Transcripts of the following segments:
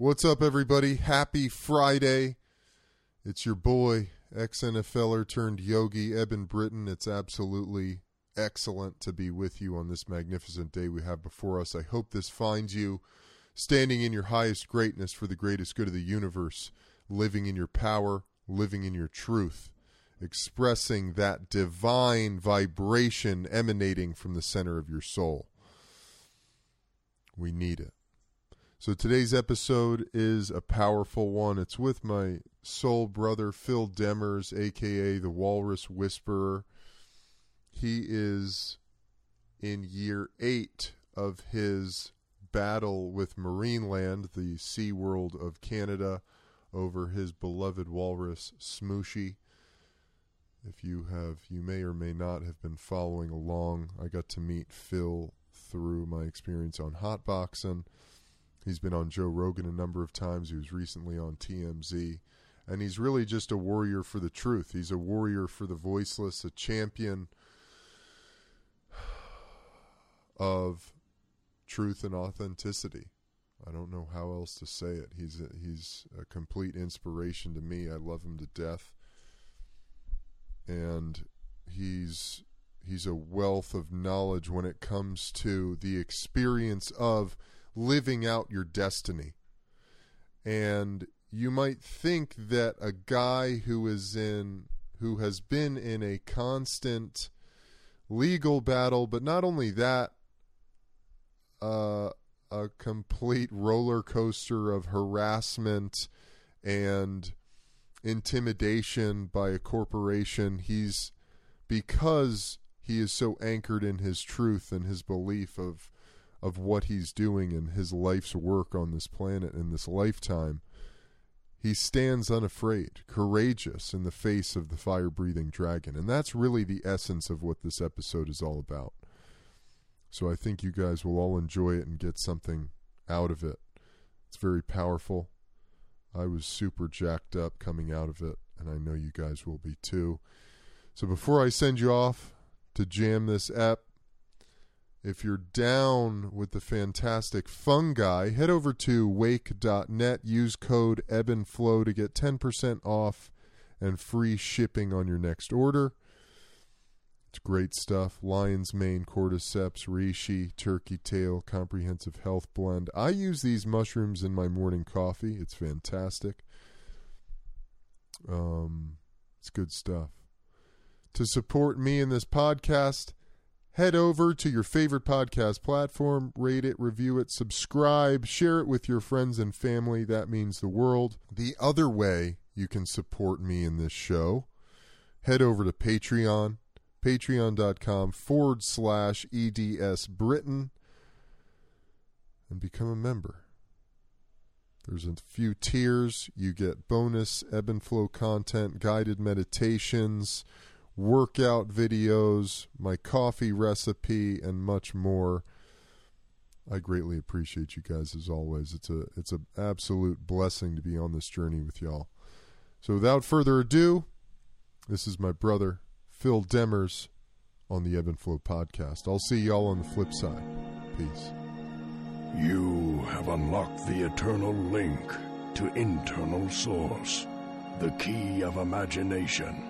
What's up, everybody? Happy Friday. It's your boy, ex NFLer turned yogi, Eben Britton. It's absolutely excellent to be with you on this magnificent day we have before us. I hope this finds you standing in your highest greatness for the greatest good of the universe, living in your power, living in your truth, expressing that divine vibration emanating from the center of your soul. We need it. So today's episode is a powerful one. It's with my soul brother Phil Demers, aka the Walrus Whisperer. He is in year eight of his battle with Marineland, the Sea World of Canada, over his beloved walrus Smooshy. If you have, you may or may not have been following along. I got to meet Phil through my experience on Hotboxing He's been on Joe Rogan a number of times. He was recently on TMZ. And he's really just a warrior for the truth. He's a warrior for the voiceless, a champion of truth and authenticity. I don't know how else to say it. He's a, he's a complete inspiration to me. I love him to death. And he's he's a wealth of knowledge when it comes to the experience of living out your destiny. And you might think that a guy who is in who has been in a constant legal battle, but not only that, uh, a complete roller coaster of harassment and intimidation by a corporation. He's because he is so anchored in his truth and his belief of of what he's doing and his life's work on this planet in this lifetime, he stands unafraid, courageous in the face of the fire breathing dragon. And that's really the essence of what this episode is all about. So I think you guys will all enjoy it and get something out of it. It's very powerful. I was super jacked up coming out of it, and I know you guys will be too. So before I send you off to jam this app, if you're down with the fantastic fungi, head over to wake.net, use code EBENFLOW to get 10% off and free shipping on your next order. It's great stuff. Lion's mane, cordyceps, reishi, turkey tail, comprehensive health blend. I use these mushrooms in my morning coffee. It's fantastic. Um, it's good stuff. To support me in this podcast, head over to your favorite podcast platform, rate it, review it, subscribe, share it with your friends and family. That means the world. The other way you can support me in this show, head over to Patreon, patreon.com forward slash Eben Britton, and become a member. There's a few tiers. You get bonus ebb and flow content, guided meditations, workout videos, my coffee recipe, and much more. I greatly appreciate you guys as always. It's a it's an absolute blessing to be on this journey with y'all. So without further ado, this is my brother Phil Demers on the Ebb and Flow podcast. I'll see y'all on the flip side. Peace. You have unlocked the eternal link to internal source, the key of imagination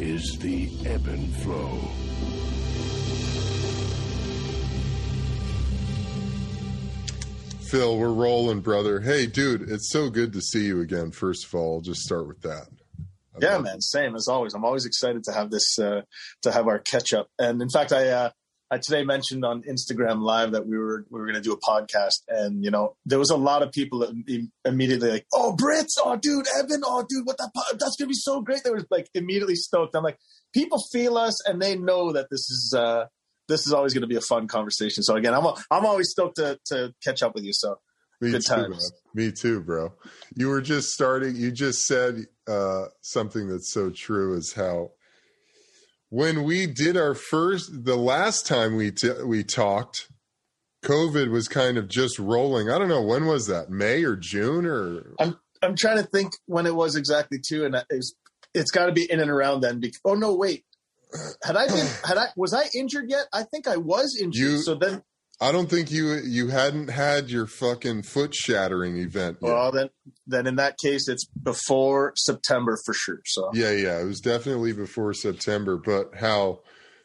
is the ebb and flow. Phil, we're rolling, brother. Hey, dude, it's so good to see you again. First of all, I'll just start with that. I yeah, man. Same as always. I'm always excited to have this, uh, to have our catch up. And in fact, I, uh, I today mentioned on Instagram Live that we were we were going to do a podcast, and you know there was a lot of people that immediately like, "Oh, Brits! Oh, dude, Eben! Oh, dude, what that that's going to be so great!" They were like immediately stoked. I'm like, people feel us, and they know that this is uh, this is always going to be a fun conversation. So again, I'm I'm always stoked to to catch up with you. So Me Good too. times. man. Me too, bro. You were just starting. You just said uh, something that's so true. Is how when we did our first, the last time we t- we talked, COVID was kind of just rolling. I don't know when was that, May or June or I'm i'm trying to think when it was exactly too, and it's it's got to be in and around then. Because, oh no, wait, had I been had I was I injured yet? I think I was injured. You- so then, I don't think you you hadn't had your fucking foot shattering event yet. well, then then in that case, it's before September for sure. So Yeah, yeah, it was definitely before September, but how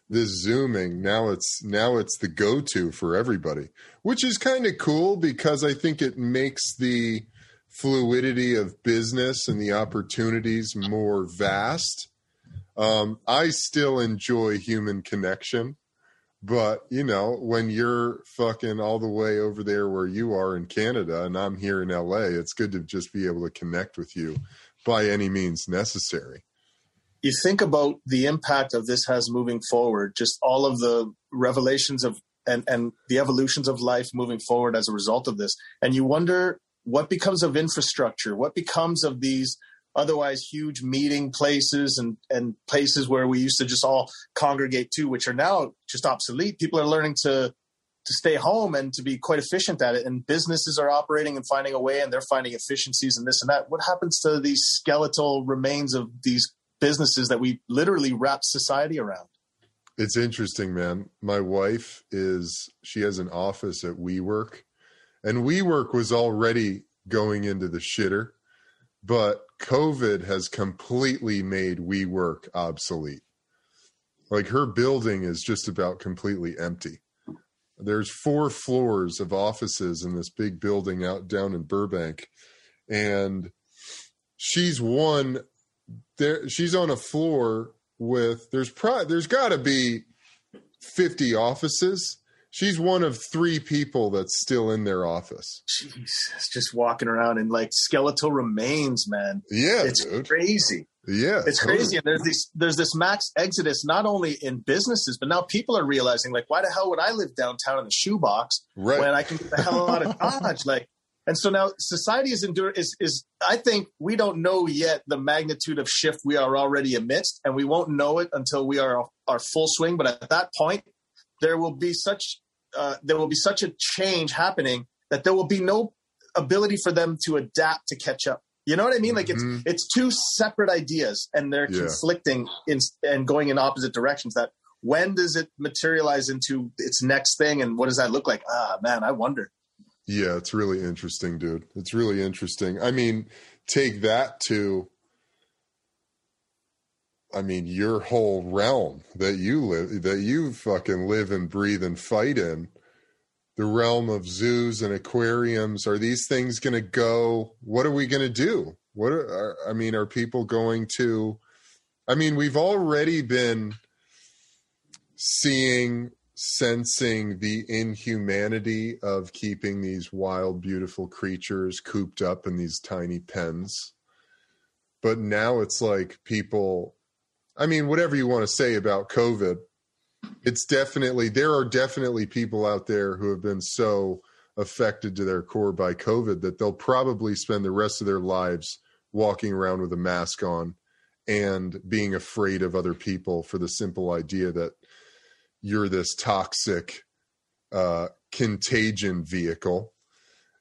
this zooming now it's now it's the go-to for everybody, which is kind of cool because I think it makes the fluidity of business and the opportunities more vast. Um, I still enjoy human connection, but you know, when you're fucking all the way over there where you are in Canada and I'm here in LA, it's good to just be able to connect with you by any means necessary. you think about the impact of this has moving forward, just all of the revelations of and and the evolutions of life moving forward as a result of this, and you wonder what becomes of infrastructure, what becomes of these otherwise huge meeting places and and places where we used to just all congregate to, which are now just obsolete. People are learning to to stay home and to be quite efficient at it. And businesses are operating and finding a way, and they're finding efficiencies and this and that. What happens to these skeletal remains of these businesses that we literally wrap society around? It's interesting, man. My wife is she has an office at WeWork, and WeWork was already going into the shitter, but COVID has completely made WeWork obsolete. Like her building is just about completely empty. There's four floors of offices in this big building out down in Burbank, and she's one there she's on a floor with there's pro there's got to be 50 offices she's one of three people that's still in their office Jesus, just walking around in like skeletal remains, man. yeah It's dude crazy. yeah It's totally. crazy. And there's these there's this max exodus not only in businesses, but now people are realizing like, why the hell would I live downtown in the shoebox right when I can get the hell out of Dodge? Like, and so now society is endure is is I think we don't know yet the magnitude of shift we are already amidst, and we won't know it until we are our full swing. But at that point, there will be such uh, there will be such a change happening that there will be no ability for them to adapt to catch up. You know what I mean? Like it's Mhm. it's two separate ideas, and they're Yeah. conflicting in, and going in opposite directions. That when does it materialize into its next thing, and what does that look like? Ah, man, I wonder. Yeah, it's really interesting, dude. It's really interesting. I mean, take that to I mean, your whole realm that you live that you fucking live and breathe and fight in. The realm of zoos and aquariums. Are these things going to go? What are we going to do? What are, I mean, are people going to I mean, we've already been seeing sensing the inhumanity of keeping these wild, beautiful creatures cooped up in these tiny pens. But now it's like people, I mean, whatever you want to say about COVID, it's definitely, there are definitely people out there who have been so affected to their core by COVID that they'll probably spend the rest of their lives walking around with a mask on and being afraid of other people for the simple idea that you're this toxic uh, contagion vehicle.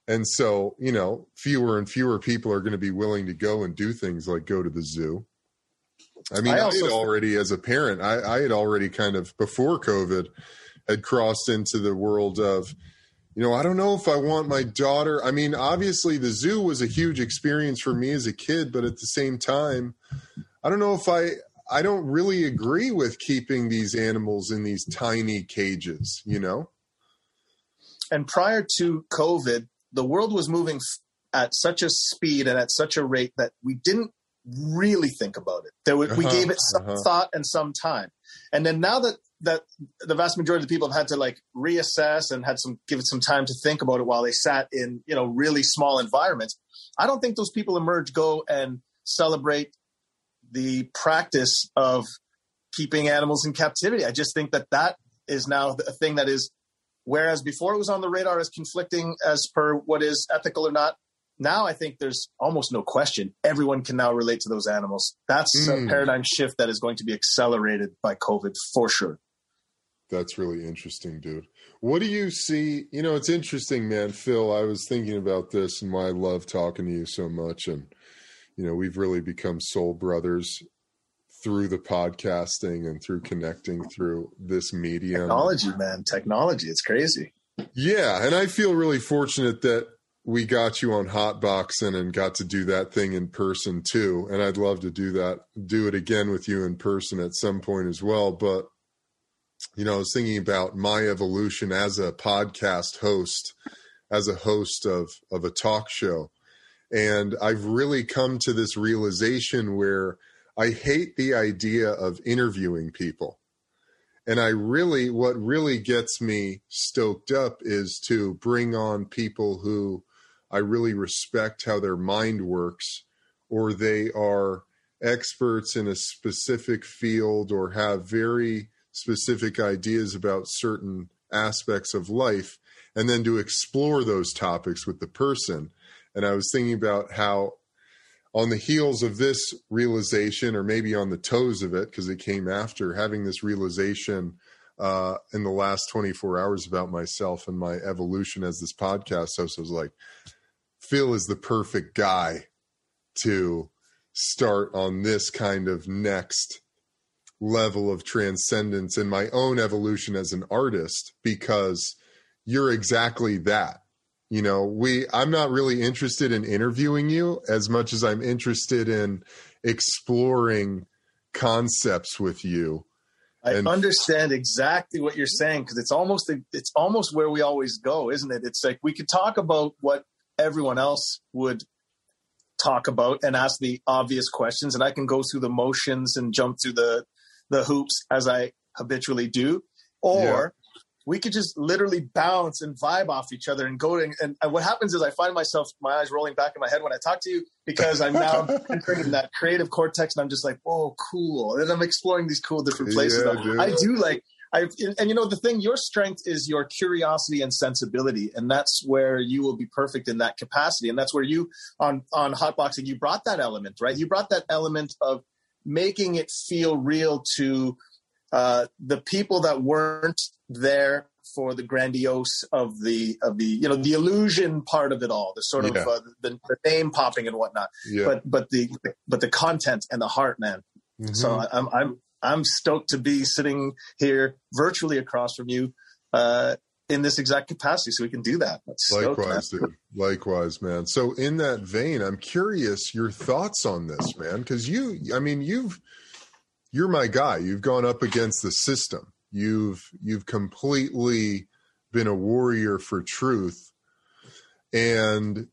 And so, you know, fewer and fewer people are going to be willing to go and do things like go to the zoo. I mean, I I, had already, as a parent, I, I had already kind of before COVID had crossed into the world of, you know, I don't know if I want my daughter. I mean, obviously, the zoo was a huge experience for me as a kid, but at the same time, I don't know if I I don't really agree with keeping these animals in these tiny cages, you know? And prior to COVID, the world was moving at such a speed and at such a rate that we didn't really think about it. There we Uh-huh, gave it some uh-huh. thought and some time. And then now that that the vast majority of the people have had to like reassess and had some give it some time to think about it while they sat in you know really small environments, I don't think those people emerge go and celebrate the practice of keeping animals in captivity. I just think that that is now a thing that is Whereas before it was on the radar as conflicting as per what is ethical or not. Now I think there's almost no question. Everyone can now relate to those animals. That's mm. a paradigm shift that is going to be accelerated by COVID for sure. That's really interesting, dude. What do you see? You know, it's interesting, man. Phil, I was thinking about this and why I love talking to you so much. And, you know, we've really become soul brothers through the podcasting and through connecting through this medium. Technology, man. Technology. It's crazy. Yeah. And I feel really fortunate that we got you on hotboxing and got to do that thing in person too. And I'd love to do that, do it again with you in person at some point as well. But, you know, I was thinking about my evolution as a podcast host, as a host of, of a talk show. And I've really come to this realization where I hate the idea of interviewing people. And I really, what really gets me stoked up is to bring on people who I really respect how their mind works, or they are experts in a specific field or have very specific ideas about certain aspects of life, and then to explore those topics with the person. And I was thinking about how on the heels of this realization, or maybe on the toes of it, because it came after having this realization uh, in the last 24 hours about myself and my evolution as this podcast host, I was like, Phil is the perfect guy to start on this kind of next level of transcendence in my own evolution as an artist because you're exactly that. You know we i'm not really interested in interviewing you as much as i'm interested in exploring concepts with you. I and, understand exactly what you're saying because it's almost it's almost where we always go isn't it? It's like we could talk about what everyone else would talk about and ask the obvious questions and i can go through the motions and jump through the the hoops as i habitually do or we could just literally bounce and vibe off each other and go to, and, and, what happens is I find myself my eyes rolling back in my head when I talk to you because I'm now entering that creative cortex and I'm just like, oh, cool. And I'm exploring these cool different places. Yeah, I do like I and you know the thing, your strength is your curiosity and sensibility, and that's where you will be perfect in that capacity. And that's where you on on hotboxing you brought that element, right? You brought that element of making it feel real to uh, the people that weren't there for the grandiose of the of the you know the illusion part of it all the sort yeah. of uh, the, the, name popping and whatnot yeah. but but the but the content and the heart man mm-hmm. so i'm i'm i'm stoked to be sitting here virtually across from you uh in this exact capacity so we can do that That's likewise stoked, dude. likewise man so in that vein i'm curious your thoughts on this man because you i mean you've you're my guy. You've gone up against the system. You've you've completely been a warrior for truth. And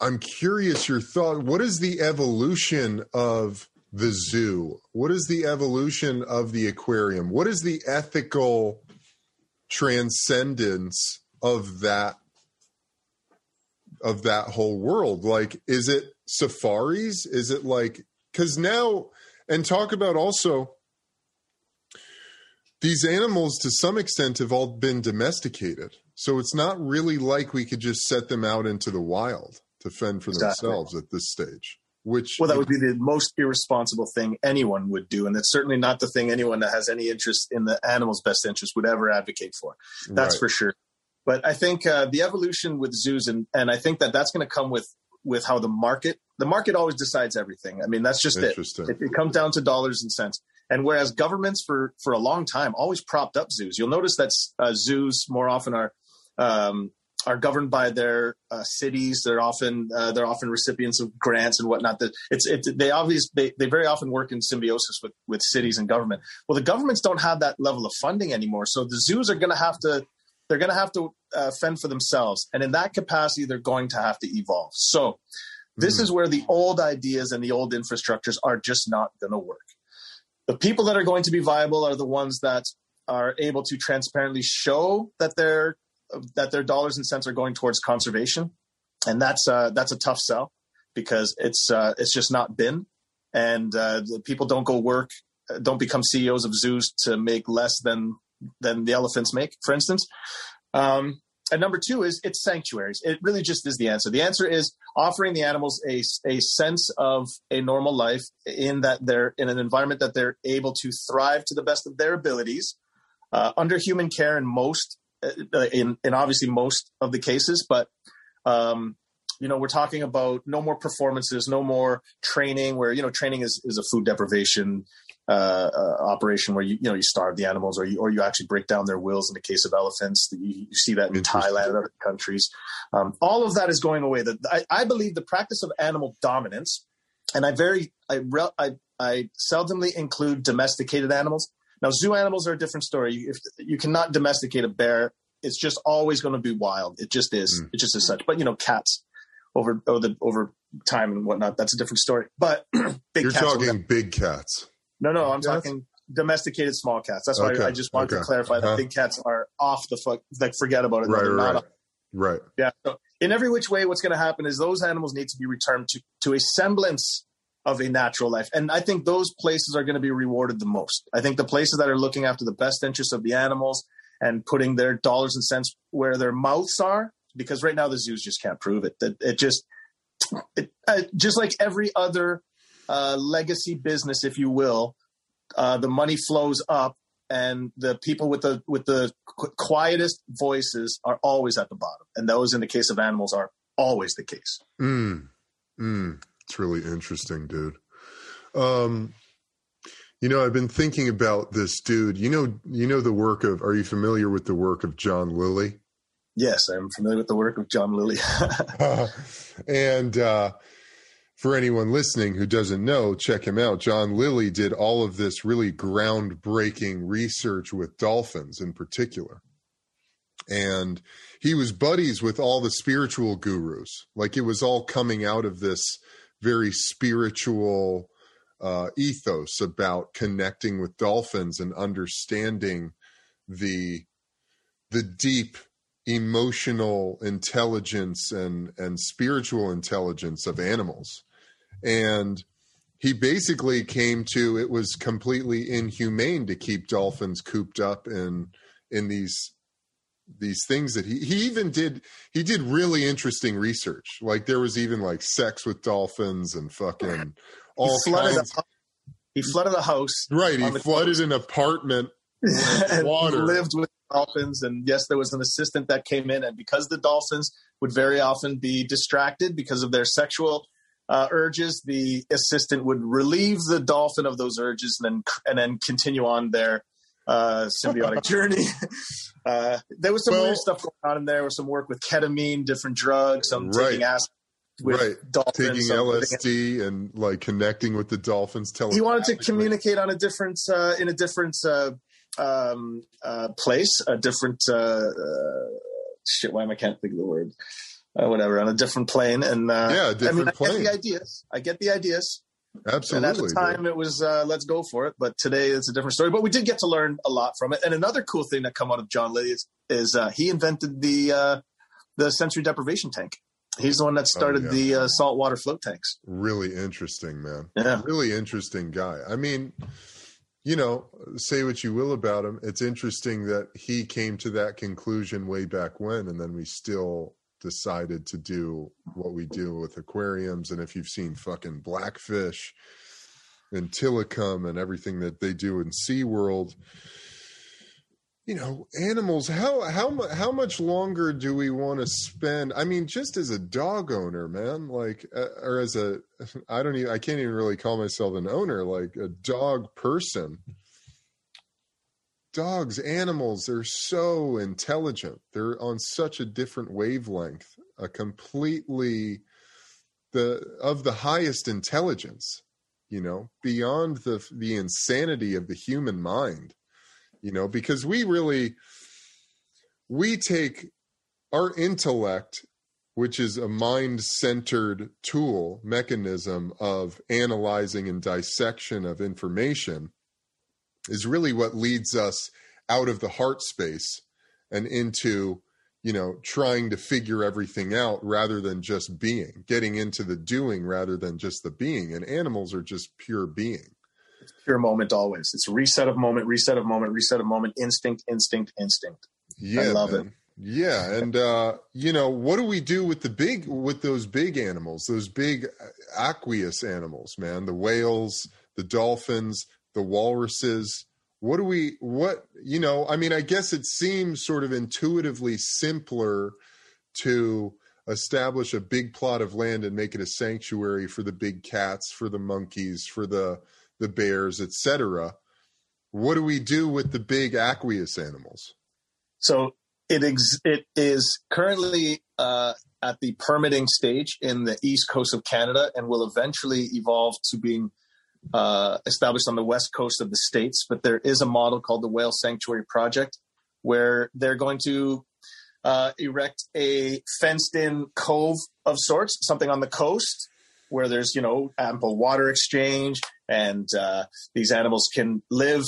I'm curious your thought. What is the evolution of the zoo? What is the evolution of the aquarium? What is the ethical transcendence of that of that whole world? Like, is it safaris? Is it like because now and talk about also these animals to some extent have all been domesticated. So it's not really like we could just set them out into the wild to fend for exactly. themselves at this stage. Which well, that would be the most irresponsible thing anyone would do, and that's certainly not the thing anyone that has any interest in the animal's best interest would ever advocate for. That's right. for sure. But I think uh, the evolution with zoos, and and I think that that's going to come with with how the market the market always decides everything. I mean, that's just it. it. It comes down to dollars and cents. And whereas governments for for a long time always propped up zoos, you'll notice that uh, zoos more often are um, are governed by their uh, cities. They're often uh, they're often recipients of grants and whatnot. That it's it, they obviously they, they very often work in symbiosis with with cities and government. Well, the governments don't have that level of funding anymore, so the zoos are going to have to they're going to have to uh, fend for themselves, and in that capacity, they're going to have to evolve. So this mm. is where the old ideas and the old infrastructures are just not going to work. The people that are going to be viable are the ones that are able to transparently show that their that their dollars and cents are going towards conservation, and that's uh, that's a tough sell because it's uh, it's just not been, and uh, people don't go work, don't become CEOs of zoos to make less than than the elephants make, for instance. Um, and number two is it's sanctuaries. It really just is the answer. The answer is offering the animals a, a sense of a normal life in that they're in an environment that they're able to thrive to the best of their abilities uh, under human care in most, in, in obviously most of the cases, but um, you know, we're talking about no more performances, no more training where, you know, training is, is a food deprivation uh, uh, operation where you, you know, you starve the animals or you, or you actually break down their wills in the case of elephants. You, you see that in Thailand and other countries. Um, all of that is going away. The, I, I, believe the practice of animal dominance, and I very, I, I, I seldomly include domesticated animals. Now, zoo animals are a different story. If you cannot domesticate a bear, it's just always going to be wild. It just is. Mm. It just is such. But you know, cats, over over the over time and whatnot. That's a different story. But big cats. you're talking big cats. No, no, I'm talking domesticated small cats. That's why okay. I just wanted okay. to clarify uh-huh. that big cats are off the fuck. Like forget about it. Right, right, right. Yeah. So in every which way, what's going to happen is those animals need to be returned to to a semblance of a natural life, and I think those places are going to be rewarded the most. I think the places that are looking after the best interests of the animals and putting their dollars and cents where their mouths are because right now the zoos just can't prove it. That it just, it, uh, just like every other uh, legacy business, if you will, uh, the money flows up, and the people with the with the qu- quietest voices are always at the bottom, and those in the case of animals are always the case. Mm. Mm. It's really interesting, dude. Um, you know, I've been thinking about this dude. You know, you know the work of. Are you familiar with the work of John Lilly? Yes, I'm familiar with the work of John Lilly. and uh, for anyone listening who doesn't know, check him out. John Lilly did all of this really groundbreaking research with dolphins in particular. And he was buddies with all the spiritual gurus. Like it was all coming out of this very spiritual uh, ethos about connecting with dolphins and understanding the the deep emotional intelligence and and spiritual intelligence of animals. And he basically came to it was completely inhumane to keep dolphins cooped up in in these these things that he he even did he did really interesting research like there was even like sex with dolphins and fucking all he flooded, kinds. A, he flooded a house right he flooded an apartment and water lived with dolphins and yes there was an assistant that came in and because the dolphins would very often be distracted because of their sexual uh, urges the assistant would relieve the dolphin of those urges and then and then continue on their uh, symbiotic journey uh, there was some well, weird stuff going on in there with some work with ketamine different drugs some right. taking acid right. Dolphins, taking LSD and like connecting with the dolphins. He wanted to communicate on a different uh, in a different uh, um, uh, place, a different uh, uh, shit. Why am I can't think of the word? Uh, whatever on a different plane and uh, yeah, different I mean, plane. I get the ideas. I get the ideas. Absolutely. And at the time, it was uh, let's go for it. But today, it's a different story. But we did get to learn a lot from it. And another cool thing that come out of John Lilly is, is uh, he invented the uh, the sensory deprivation tank. He's the one that oh, started oh, yeah. the uh, saltwater float tanks. Really interesting, man. Yeah. Really interesting guy. I mean, you know, say what you will about him. It's interesting that he came to that conclusion way back when, and then we still decided to do what we do with aquariums. And if you've seen fucking Blackfish and Tilikum and everything that they do in SeaWorld, you know animals how how how much longer do we want to spend i mean just as a dog owner man like uh, or as a i don't even i can't even really call myself an owner like a dog person dogs animals they're so intelligent. They're on such a different wavelength a completely the of the highest intelligence you know beyond the the insanity of the human mind you know, because we really we take our intellect which is a mind centered tool mechanism of analyzing and dissection of information is really what leads us out of the heart space and into you know trying to figure everything out rather than just being getting into the doing rather than just the being and animals are just pure being It's pure moment always. It's reset of moment, reset of moment, reset of moment, instinct, instinct, instinct. Yeah, I love man. it. Yeah, and uh, you know what do we do with the big with those big animals, those big aqueous animals, man? The whales, the dolphins, the walruses. What do we what you know? I mean, I guess it seems sort of intuitively simpler to establish a big plot of land and make it a sanctuary for the big cats, for the monkeys, for the the bears, etc. What do we do with the big aqueous animals? So it ex- it is currently uh, at the permitting stage in the east coast of Canada and will eventually evolve to being uh, established on the west coast of the states. But there is a model called the Whale Sanctuary Project where they're going to uh, erect a fenced-in cove of sorts, something on the coast where there's you know ample water exchange and uh, these animals can live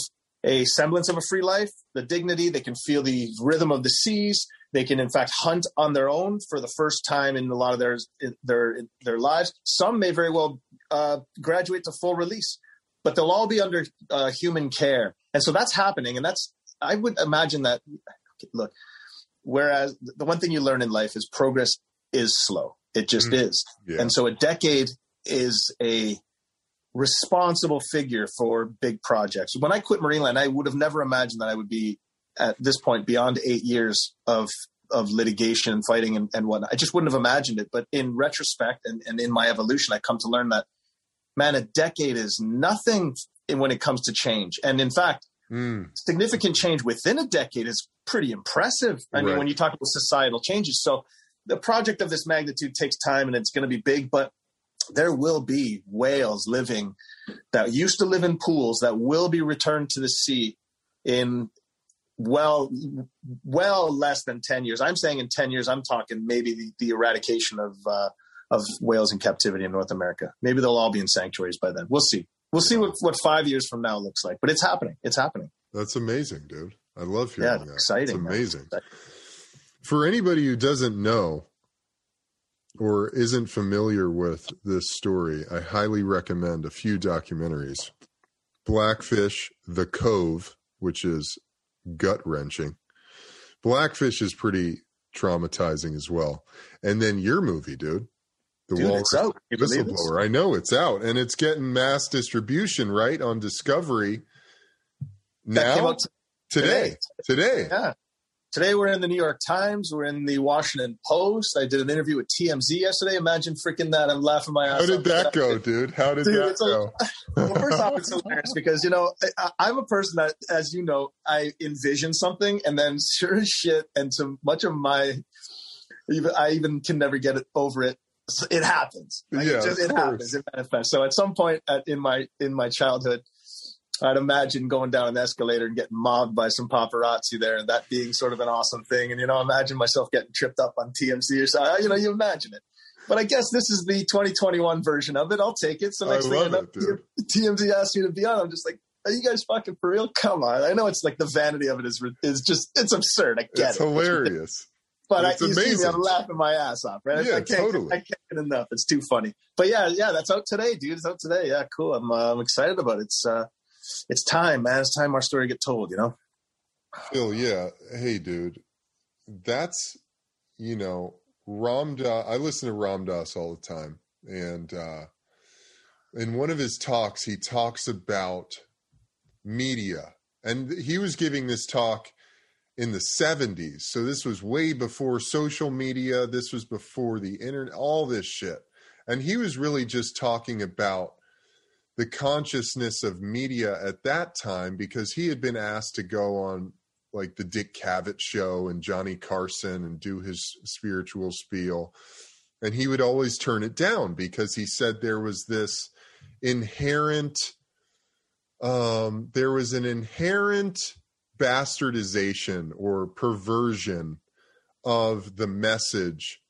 a semblance of a free life, the dignity, they can feel the rhythm of the seas. They can, in fact, hunt on their own for the first time in a lot of their their their lives. Some may very well uh, graduate to full release, but they'll all be under uh, human care, and so that's happening. And that's I would imagine that. Look, whereas the one thing you learn in life is progress is slow. It just Mhm. is, Yeah. and so a decade is a responsible figure for big projects. When I quit Marineland, I would have never imagined that I would be at this point beyond eight years of of litigation and fighting and, and whatnot. I just wouldn't have imagined it. But in retrospect and, and in my evolution, I come to learn that man, a decade is nothing when it comes to change. And in fact, Mm, significant change within a decade is pretty impressive. I mean, when you talk about societal changes, so the project of this magnitude takes time and it's going to be big, but there will be whales living that used to live in pools that will be returned to the sea in well well less than 10 years i'm saying in 10 years i'm talking maybe the, the eradication of uh, of whales in captivity in north america maybe they'll all be in sanctuaries by then we'll see we'll see what, what five years from now looks like but it's happening it's happening that's amazing, dude. I love yeah hearing that. exciting It's man. amazing. For anybody who doesn't know or isn't familiar with this story, I highly recommend a few documentaries. Blackfish, The Cove, which is gut wrenching. Blackfish is pretty traumatizing as well. And then your movie, dude. The Dude, Walrus it's out. Believe this? Whistleblower. I know it's out and it's getting mass distribution, right? On Discovery. That Now, out t- today. Today. Yeah. Today we're in the New York Times. We're in the Washington Post. I did an interview with TMZ yesterday. Imagine freaking that. I'm laughing my ass off. How did that go, dude? How did Dude, that go? well, first off, it's hilarious because you know I, I'm a person that, as you know, I envision something, and then sure as shit, and so much of my, even I even can never get it over it. It happens. Like, Yeah, it, just, it happens. It manifests. So at some point at, in my in my childhood, I'd imagine going down an escalator and getting mobbed by some paparazzi there, and that being sort of an awesome thing. And you know, imagine myself getting tripped up on TMZ or something. You know, you imagine it. But I guess this is the 2021 version of it. I'll take it. So I next thing I know, it. TMZ asked me to be on. I'm just like, are you guys fucking for real? Come on. I know it's like the vanity of it is is just it's absurd. I get it. It's it. hilarious. But It's I, you see me. I'm laughing my ass off, right? Yeah, I can't, totally. I can't get enough. It's too funny. But yeah, yeah, that's out today, dude. It's out today. Yeah, cool. I'm uh, I'm excited about it. It's uh, it's time, man. It's time our story get told. You know. Phil, yeah. Hey, dude. That's, you know, Ram Dass. I listen to Ram Dass all the time. And uh, in one of his talks, he talks about media. And he was giving this talk in the 70s. So this was way before social media. This was before the internet, all this shit. And he was really just talking about the consciousness of media at that time because he had been asked to go on like the Dick Cavett show and Johnny Carson and do his spiritual spiel. And he would always turn it down because he said there was this inherent um there was an inherent bastardization or perversion of the message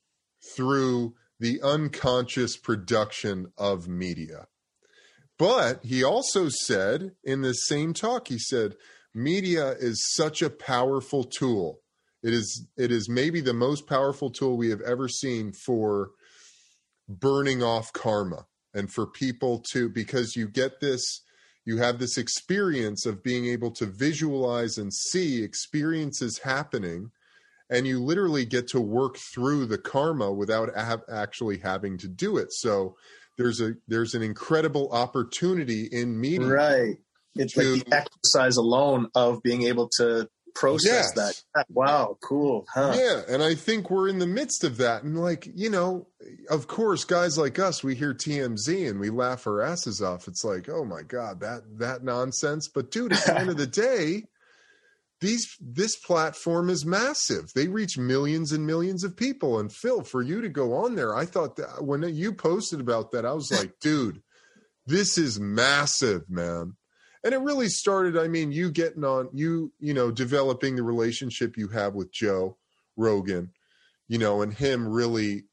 through the unconscious production of media. But he also said in this same talk, he said, media is such a powerful tool. It is it is maybe the most powerful tool we have ever seen for burning off karma and for people to because you get this you have this experience of being able to visualize and see experiences happening and you literally get to work through the karma without actually having to do it so there's a there's an incredible opportunity in meeting right it's to, like the exercise alone of being able to process yes. that. Wow, cool. Huh? Yeah, and I think we're in the midst of that. And like, you know, of course, guys like us, we hear TMZ and we laugh our asses off. It's like, oh my God, that that nonsense. But dude, at the end of the day, these this platform is massive. They reach millions and millions of people. And Phil, for you to go on there, I thought that when you posted about that, I was like, dude, this is massive, man and it really started i mean you getting on you you know developing the relationship you have with joe rogan you know and him really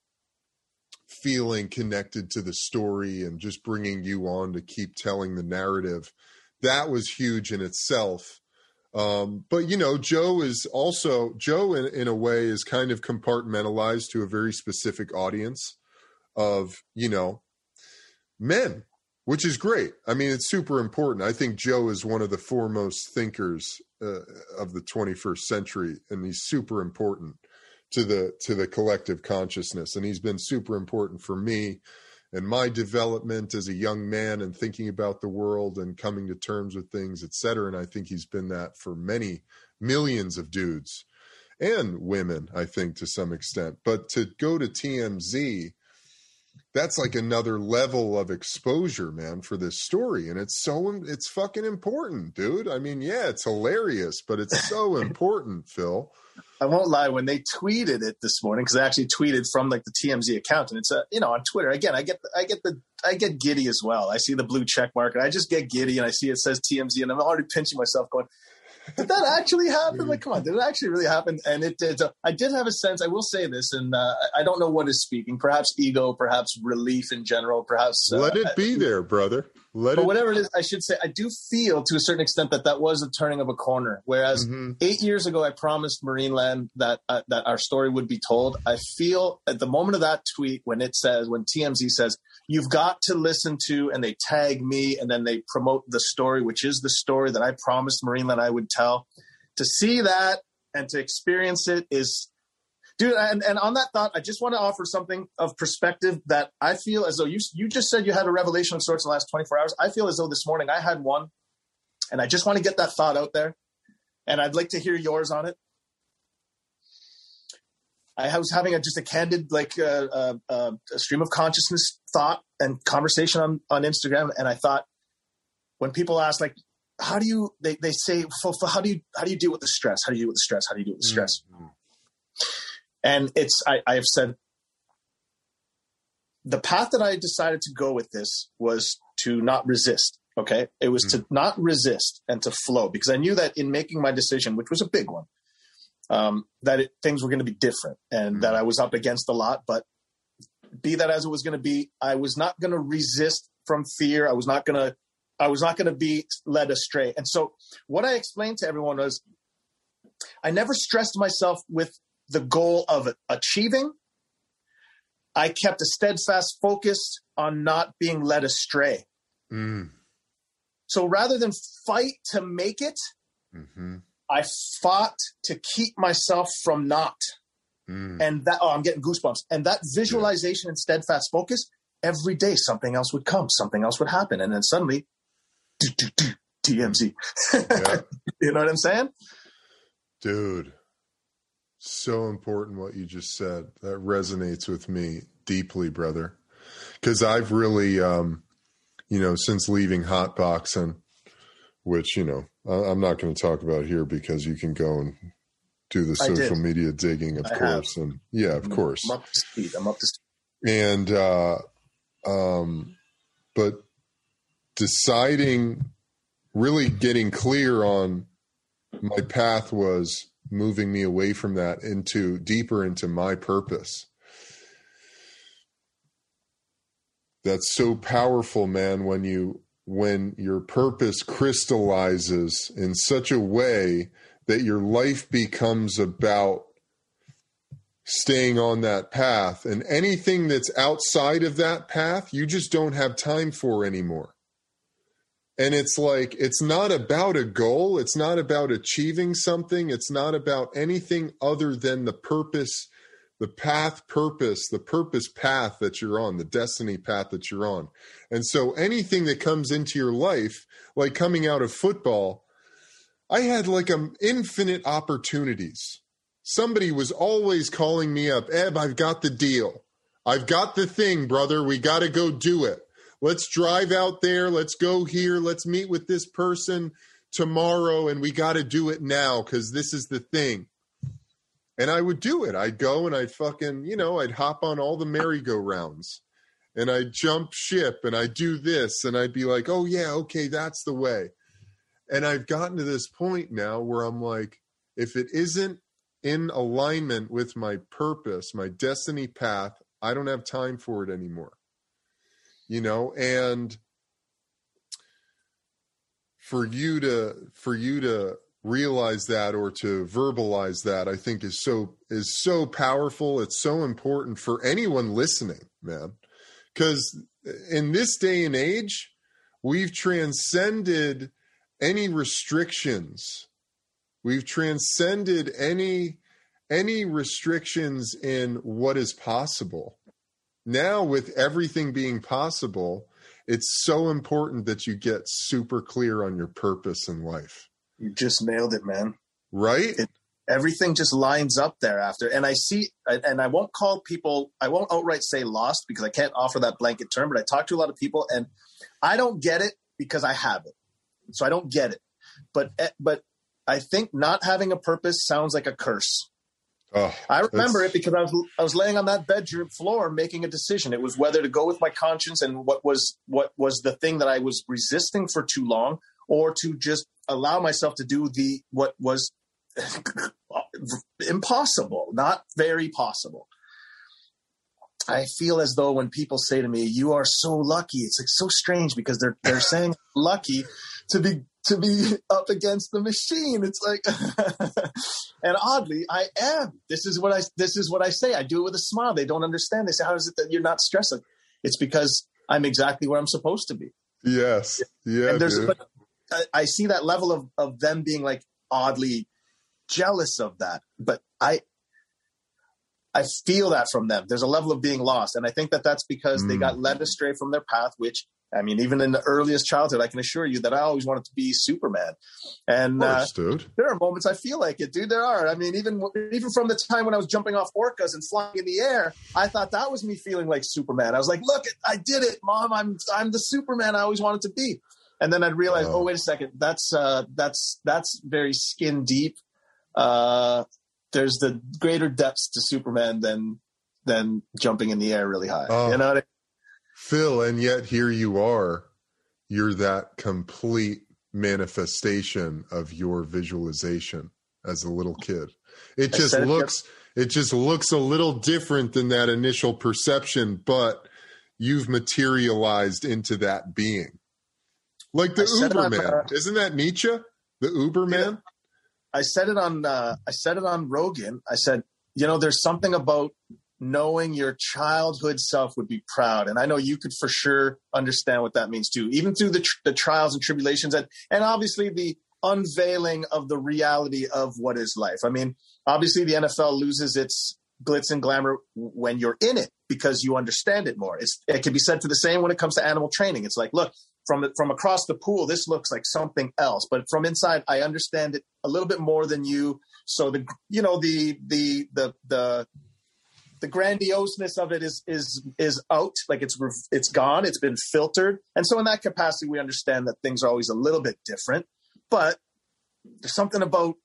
feeling connected to the story and just bringing you on to keep telling the narrative that was huge in itself um, but you know joe is also joe in, in a way is kind of compartmentalized to a very specific audience of you know men which is great. I mean, it's super important. I think Joe is one of the foremost thinkers uh, of the 21st century, and he's super important to the to the collective consciousness. And he's been super important for me and my development as a young man and thinking about the world and coming to terms with things, et cetera. And I think he's been that for many millions of dudes and women, I think, to some extent. But to go to TMZ that's like another level of exposure, man, for this story. And it's so it's fucking important, dude. I mean, yeah, it's hilarious, but it's so important, Phil. I won't lie. When they tweeted it this morning, because I actually tweeted from like the TMZ account, and it's a you know on Twitter. Again, I get I get the I get giddy as well. I see the blue check mark, and I just get giddy, and I see it says TMZ, and I'm already pinching myself, going, did that actually happen? Like, come on, did it actually really happen? And it did. Uh, I did have a sense. I will say this, and uh, I don't know what is speaking. Perhaps ego, perhaps relief in general, perhaps. Uh, Let it be there, brother. Let but it. whatever it is, I should say, I do feel to a certain extent that that was a turning of a corner. Whereas mm-hmm. eight years ago, I promised Marineland that uh, that our story would be told. I feel at the moment of that tweet when it says, when TMZ says, you've got to listen to, and they tag me, and then they promote the story, which is the story that I promised Marineland I would tell. To see that and to experience it is dude and, and on that thought i just want to offer something of perspective that i feel as though you you just said you had a revelation of sorts in the last 24 hours i feel as though this morning i had one and i just want to get that thought out there and i'd like to hear yours on it i was having a, just a candid like uh, uh, uh, a stream of consciousness thought and conversation on, on instagram and i thought when people ask like how do you they, they say how do you how do you deal with the stress how do you deal with the stress how do you deal with the stress mm-hmm and it's I, I have said the path that I decided to go with this was to not resist. Okay. It was mm-hmm. to not resist and to flow because I knew that in making my decision, which was a big one, um, that it, things were going to be different and mm-hmm. that I was up against a lot. But be that as it was going to be, I was not going to resist from fear. I was not going to, I was not going to be led astray. And so what I explained to everyone was I never stressed myself with the goal of achieving. I kept a steadfast focus on not being led astray. Mm. So rather than fight to make it, mm-hmm. I fought to keep myself from not. Mm. And that, oh, I'm getting goosebumps. And that visualization yeah. and steadfast focus, every day something else would come, something else would happen. And then suddenly, do, do, do, TMZ. Yeah. you know what I'm saying? Dude, so important what you just said. That resonates with me deeply, brother. Because I've really, um, you know, since leaving hot boxing, which you know I'm not going to talk about here because you can go and do the social media digging, of I course, have. and yeah, of I'm, course. I'm up to speed. I'm up to speed. And, uh, um, but deciding, really getting clear on my path was moving me away from that into deeper into my purpose. That's so powerful, man, when you when your purpose crystallizes in such a way that your life becomes about staying on that path and anything that's outside of that path you just don't have time for anymore And it's like, it's not about a goal. It's not about achieving something. It's not about anything other than the purpose, the path purpose, the purpose path that you're on, the destiny path that you're on. And so anything that comes into your life, like coming out of football, I had like um infinite opportunities. Somebody was always calling me up, Eb, I've got the deal. I've got the thing, brother. We got to go do it. Let's drive out there. Let's go here. Let's meet with this person tomorrow. And we got to do it now because this is the thing. And I would do it. I'd go and I'd fucking, you know, I'd hop on all the merry-go-rounds and I'd jump ship and I'd do this and I'd be like, oh, yeah, okay, that's the way. And I've gotten to this point now where I'm like, if it isn't in alignment with my purpose, my destiny path, I don't have time for it anymore. You know, and for you to for you to realize that or to verbalize that I think is so is so powerful. It's so important for anyone listening, man. Cuz in this day and age, we've transcended any restrictions. We've transcended any any restrictions in what is possible. Now, with everything being possible, it's so important that you get super clear on your purpose in life. You just nailed it, man. Right? It, everything just lines up thereafter. And I see, and I won't call people, I won't outright say lost because I can't offer that blanket term, but I talk to a lot of people and I don't get it because I have it. So I don't get it. But, eh, but I think not having a purpose sounds like a curse. Oh, I remember it because I was I was laying on that bedroom floor making a decision. It was whether to go with my conscience and what was what was the thing that I was resisting for too long, or to just allow myself to do the what was impossible, not very possible. I feel as though when people say to me, "You are so lucky," it's like so strange because they're they're saying lucky to be to be up against the machine. It's like, and oddly, I am. This is what I. This is what I say. I do it with a smile. They don't understand. They say, "How is it that you're not stressing?" It's because I'm exactly where I'm supposed to be. Yes. Yeah. And there's, but I, I see that level of of them being like oddly jealous of that, but I. I feel that from them. There's a level of being lost, and I think that that's because mm. they got led astray from their path, which I mean, even in the earliest childhood, I can assure you that I always wanted to be Superman. And uh, there are moments I feel like it, dude. There are. I mean, even even from the time when I was jumping off orcas and flying in the air, I thought that was me feeling like Superman. I was like, "Look, I did it, mom! I'm I'm the Superman I always wanted to be." And then I'd realize, oh, oh wait a second, that's uh, that's that's very skin deep. Uh, there's the greater depths to Superman than than jumping in the air really high. Oh. You know what I mean? Phil, and yet here you are. You're that complete manifestation of your visualization as a little kid. It just looks it just looks a little different than that initial perception, but you've materialized into that being. Like the Uberman. Uh, Isn't that Nietzsche? The Uberman? Yeah. I said it on uh, I said it on Rogan. I said, you know, there's something about knowing your childhood self would be proud. And I know you could for sure understand what that means too, even through the, tr- the trials and tribulations and, and obviously the unveiling of the reality of what is life. I mean, obviously the NFL loses its glitz and glamour when you're in it because you understand it more. It's, it can be said to the same when it comes to animal training. It's like, look, from from across the pool, this looks like something else, but from inside, I understand it a little bit more than you. So the you know the the the the the grandioseness of it is is is out like it's it's gone it's been filtered and so in that capacity we understand that things are always a little bit different but there's something about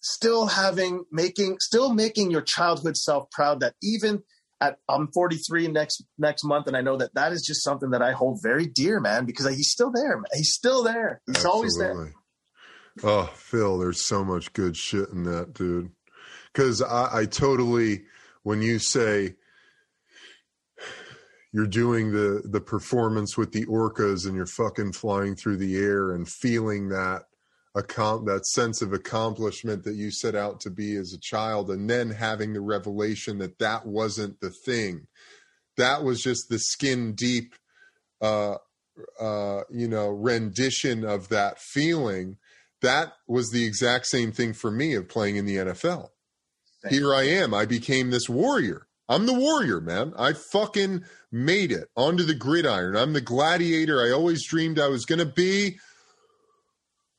still having making still making your childhood self proud that even at I'm 43 next next month and I know that that is just something that I hold very dear man because he's still there man. he's still there he's Absolutely. always there oh Phil there's so much good shit in that dude because I, I totally when you say you're doing the the performance with the orcas and you're fucking flying through the air and feeling that that sense of accomplishment that you set out to be as a child and then having the revelation that that wasn't the thing that was just the skin deep uh uh, you know, rendition of that feeling, that was the exact same thing for me of playing in the NFL. Here I am. I became this warrior. I'm the warrior, man. I fucking made it onto the gridiron. I'm the gladiator I always dreamed I was going to be.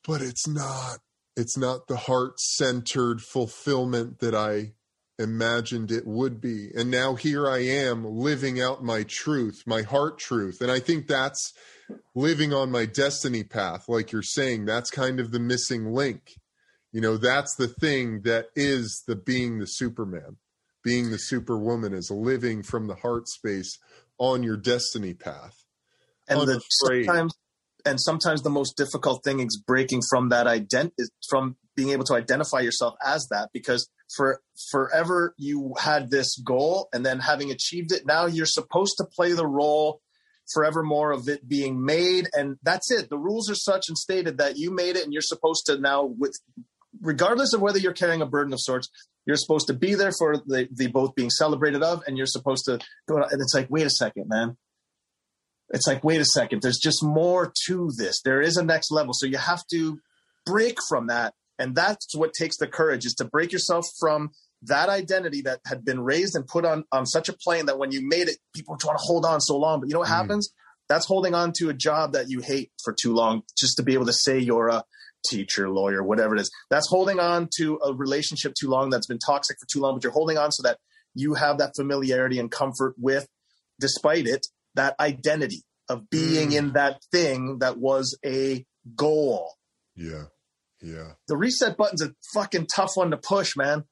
But it's not. It's not the heart centered fulfillment that I imagined it would be. And now here I am living out my truth, my heart truth. And I think that's living on my destiny path. Like you're saying, that's kind of the missing link. You know, that's the thing that is the being the Superman, being the Superwoman is living from the heart space on your destiny path. And the, sometimes and sometimes the most difficult thing is breaking from that ident from being able to identify yourself as that because for forever you had this goal and then having achieved it now you're supposed to play the role forevermore of it being made and that's it. The rules are such and stated that you made it and you're supposed to now with regardless of whether you're carrying a burden of sorts you're supposed to be there for the, the both being celebrated of and you're supposed to go and it's like wait a second man it's like wait a second there's just more to this. There is a next level. So you have to break from that. And that's what takes the courage is to break yourself from that identity that had been raised and put on on such a plane that when you made it people trying to hold on so long. But you know what mm. happens? That's holding on to a job that you hate for too long just to be able to say you're a teacher lawyer whatever it is. That's holding on to a relationship too long that's been toxic for too long but you're holding on so that you have that familiarity and comfort with despite it that identity of being mm. in that thing that was a goal yeah yeah. The reset button's a fucking tough one to push, man.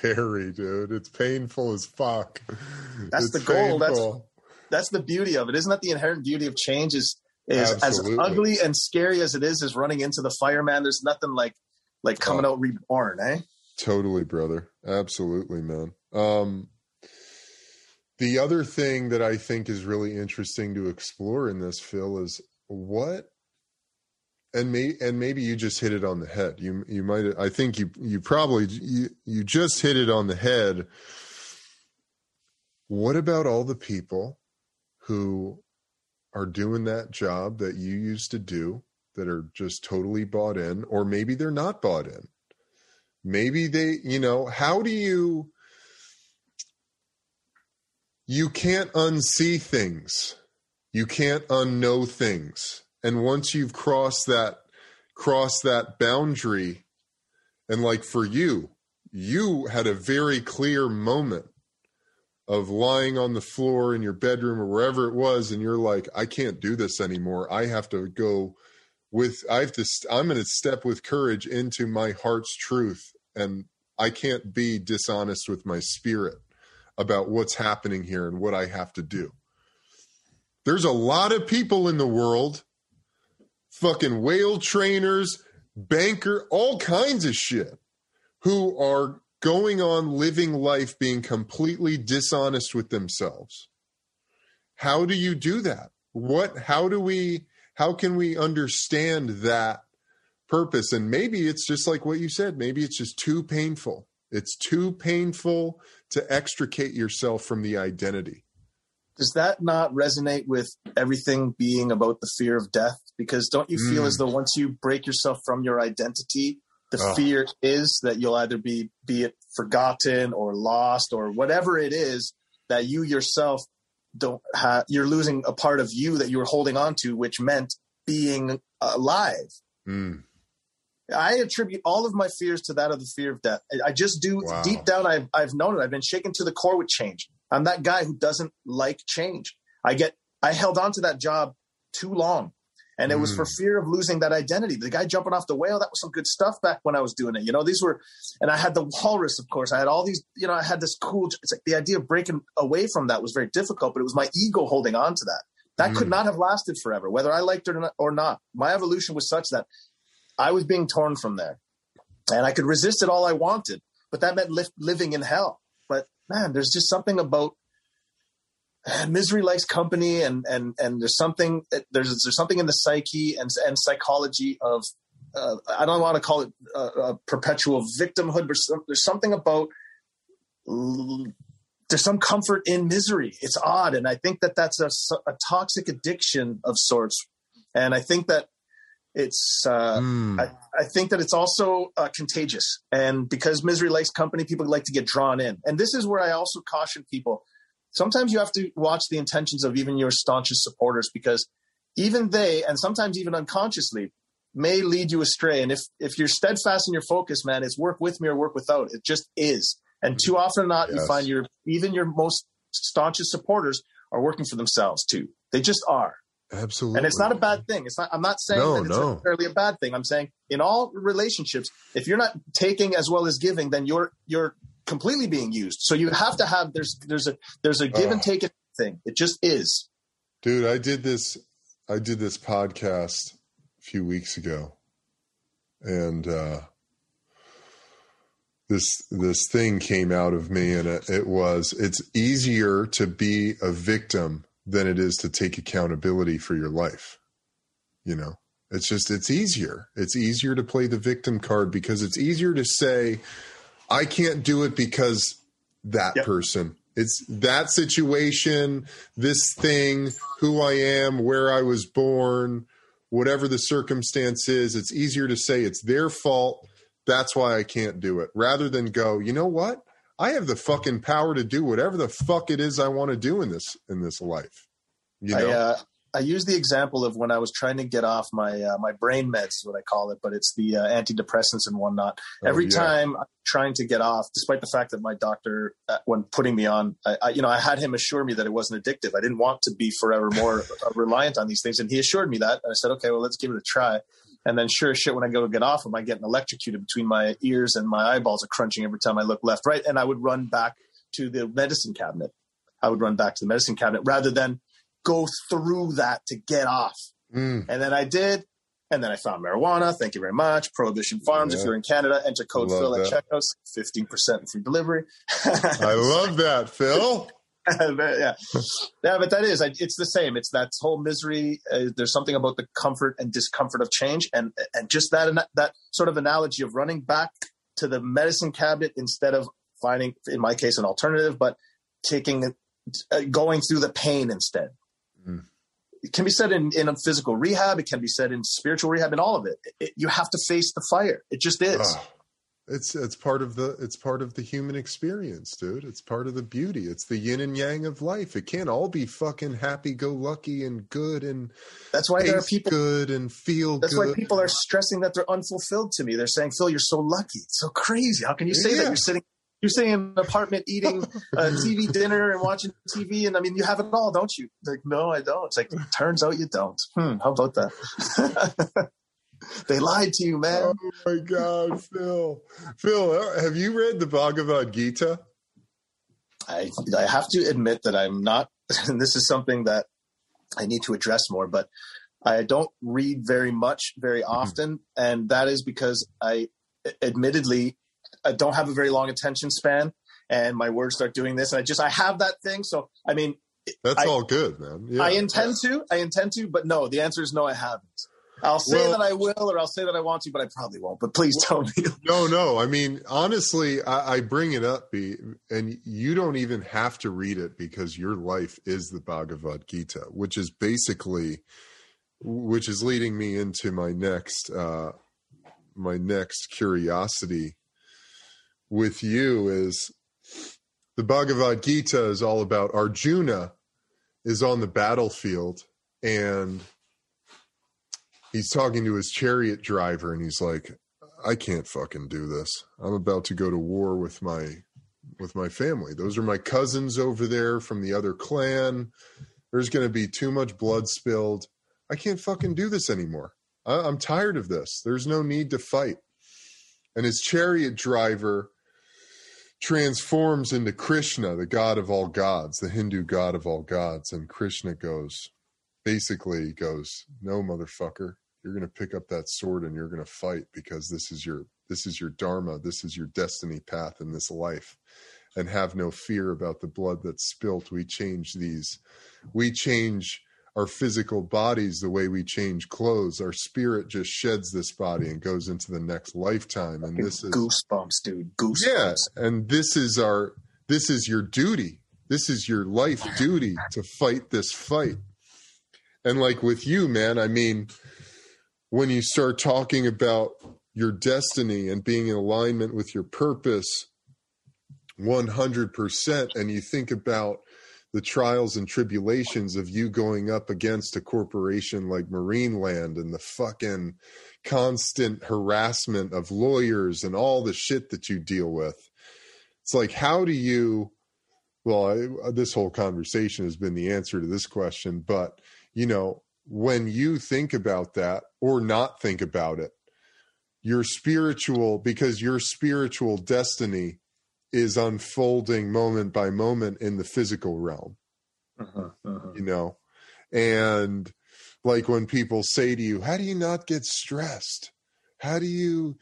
Very, dude. It's painful as fuck. That's it's the goal. Painful. That's that's the beauty of it. Isn't that the inherent beauty of change? Is is Absolutely. as ugly and scary as it is, is running into the fire, man. There's nothing like like coming oh. out reborn, eh? Totally, brother. Absolutely, man. Um, the other thing that I think is really interesting to explore in this, Phil, is what and may and maybe you just hit it on the head. You you might I think you you probably you you just hit it on the head. What about all the people who are doing that job that you used to do that are just totally bought in or maybe they're not bought in. Maybe they, you know, how do you you can't unsee things. You can't unknow things. And once you've crossed that crossed that boundary and like for you you had a very clear moment of lying on the floor in your bedroom or wherever it was and you're like i can't do this anymore. I have to go with i have to i'm going to step with courage into my heart's truth and i can't be dishonest with my spirit about what's happening here and what i have to do there's a lot of people in the world fucking whale trainers, banker, all kinds of shit who are going on living life being completely dishonest with themselves. How do you do that? What how do we how can we understand that purpose and maybe it's just like what you said, maybe it's just too painful. It's too painful to extricate yourself from the identity. Does that not resonate with everything being about the fear of death? because don't you feel mm. as though once you break yourself from your identity the oh. fear is that you'll either be be it forgotten or lost or whatever it is that you yourself don't have you're losing a part of you that you were holding on to which meant being alive mm. I attribute all of my fears to that of the fear of death. I just do wow. deep down. I've I've known it. I've been shaken to the core with change. I'm that guy who doesn't like change. I get I held on to that job too long and it was for mm. fear of losing that identity. The guy jumping off the whale, that was some good stuff back when I was doing it. You know, these were, and I had the walrus, of course. I had all these, you know, I had this cool, it's like the idea of breaking away from that was very difficult, but it was my ego holding on to that. That mm. could not have lasted forever, whether I liked it or not. My evolution was such that I was being torn from there and I could resist it all I wanted, but that meant li- living in hell. But man, there's just something about misery likes company and and and there's something there's there's something in the psyche and and psychology of uh, I don't want to call it a, a perpetual victimhood, but there's something about there's some comfort in misery. It's odd, and I think that that's a, a toxic addiction of sorts. And I think that it's uh, mm. I, I, think that it's also uh, contagious. And because misery likes company people like to get drawn in. And this is where i also caution people. Sometimes you have to watch the intentions of even your staunchest supporters because even they and sometimes even unconsciously may lead you astray. And if if you're steadfast in your focus man it's work with me or work without. It just is. And too often not yes. you find your even your most staunchest supporters are working for themselves too. They just are Absolutely. And it's not a bad thing. It's not I'm not saying no, that it's no. necessarily a bad thing. I'm saying in all relationships, if you're not taking as well as giving, then you're you're completely being used. So you have to have there's there's a there's a give and take thing. It just is. Dude, I did this I did this podcast a few weeks ago. And uh this this thing came out of me and it, it was it's easier to be a victim than it is to take accountability for your life. You know, it's just, it's easier. It's easier to play the victim card because it's easier to say, I can't do it because that yep. person. It's that situation, this thing, who I am, where I was born, whatever the circumstance is. It's easier to say it's their fault. That's why I can't do it rather than go, you know what? I have the fucking power to do whatever the fuck it is I want to do in this in this life. You know? I, uh, I use the example of when I was trying to get off my uh, my brain meds, is what I call it, but it's the uh, antidepressants and whatnot. Oh, Every yeah. time I'm trying to get off, despite the fact that my doctor, uh, when putting me on, I, I, you know, I had him assure me that it wasn't addictive. I didn't want to be forever more uh, reliant on these things, and he assured me that. And I said, okay, well, let's give it a try. And then sure as shit, when I go to get off them, I get electrocuted between my ears and my eyeballs are crunching every time I look left, right. And I would run back to the medicine cabinet. I would run back to the medicine cabinet rather than go through that to get off. Mm. And then I did. And then I found marijuana. Thank you very much. Prohibition Farms. Yeah. If you're in Canada, enter code love Phil that. at checkout. 15% free delivery. I love that, Phil. yeah, yeah, but that is it's the same. It's that whole misery. Uh, there's something about the comfort and discomfort of change, and and just that that sort of analogy of running back to the medicine cabinet instead of finding, in my case, an alternative, but taking uh, going through the pain instead. Mm. It can be said in in a physical rehab. It can be said in spiritual rehab. In all of it, it you have to face the fire. It just is. Oh it's it's part of the it's part of the human experience, dude. It's part of the beauty. It's the yin and yang of life. It can't all be fucking happy go lucky and good and that's why there are people good and feel that's good. why people are stressing that they're unfulfilled to me. They're saying, Phil, you're so lucky. It's so crazy. How can you say yeah. that you're sitting you're sitting in an apartment eating a TV dinner and watching TV and I mean you have it all, don't you? Like, no, I don't. It's like turns out you don't. Hmm, how about that? they lied to you, man. Oh my God, Phil. Phil, uh, have you read the Bhagavad Gita? I I have to admit that I'm not. And this is something that I need to address more, but I don't read very much very mm-hmm. often, mm-hmm. and that is because I, admittedly, I don't have a very long attention span, and my words start doing this, and I just I have that thing. So I mean, that's I, all good, man. Yeah. I intend to. I intend to, but no, the answer is no. I haven't. I'll say well, that I will, or I'll say that I want to, but I probably won't. But please tell me. no, no. I mean, honestly, I, I bring it up, and you don't even have to read it because your life is the Bhagavad Gita, which is basically, which is leading me into my next, uh, my next curiosity with you is the Bhagavad Gita is all about Arjuna is on the battlefield and he's talking to his chariot driver and he's like i can't fucking do this. I'm about to go to war with my with my family. Those are my cousins over there from the other clan. There's going to be too much blood spilled. I can't fucking do this anymore. I, i'm tired of this. There's no need to fight. And his chariot driver transforms into krishna the god of all gods the hindu god of all gods. And krishna goes basically goes no motherfucker you're going to pick up that sword and you're going to fight because this is your this is your dharma this is your destiny path in this life. And have no fear about the blood that's spilt. We change these we change our physical bodies the way we change clothes. Our spirit just sheds this body and goes into the next lifetime. And this is goosebumps dude. Goosebumps. Yeah and this is our this is your duty. This is your life duty to fight this fight. And like with you, man, I mean, when you start talking about your destiny and being in alignment with your purpose 100%, and you think about the trials and tribulations of you going up against a corporation like Marineland and the fucking constant harassment of lawyers and all the shit that you deal with. It's like, how do you? Well, I, this whole conversation has been the answer to this question, but you know, when you think about that or not think about it, your spiritual, because your spiritual destiny is unfolding moment by moment in the physical realm. Uh-huh, uh-huh. You know, and like when people say to you, How do you not get stressed? How do you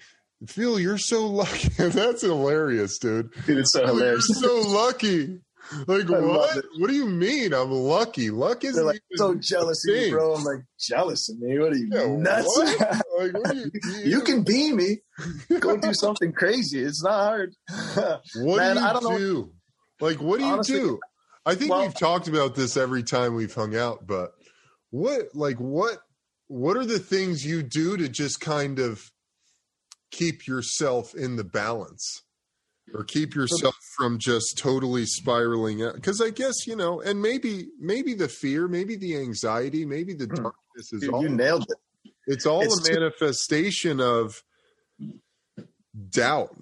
feel you're so lucky? That's hilarious, dude. Dude, it's so hilarious. You're so lucky. Like what? What do you mean? I'm lucky. Luck is like so jealous of you, bro. I'm like jealous of me. What are you yeah, nuts? What? Like, what you, you, you, can be me. Go do something crazy. It's not hard. what Man, do you I don't do? Know. Like what do you Honestly, do? I think well, we've talked about this every time we've hung out, but what like what what are the things you do to just kind of keep yourself in the balance? Or keep yourself from just totally spiraling out because i guess you know and maybe maybe the fear maybe the anxiety maybe the hmm. darkness is Dude, all you nailed it. it's all it's a manifestation of doubt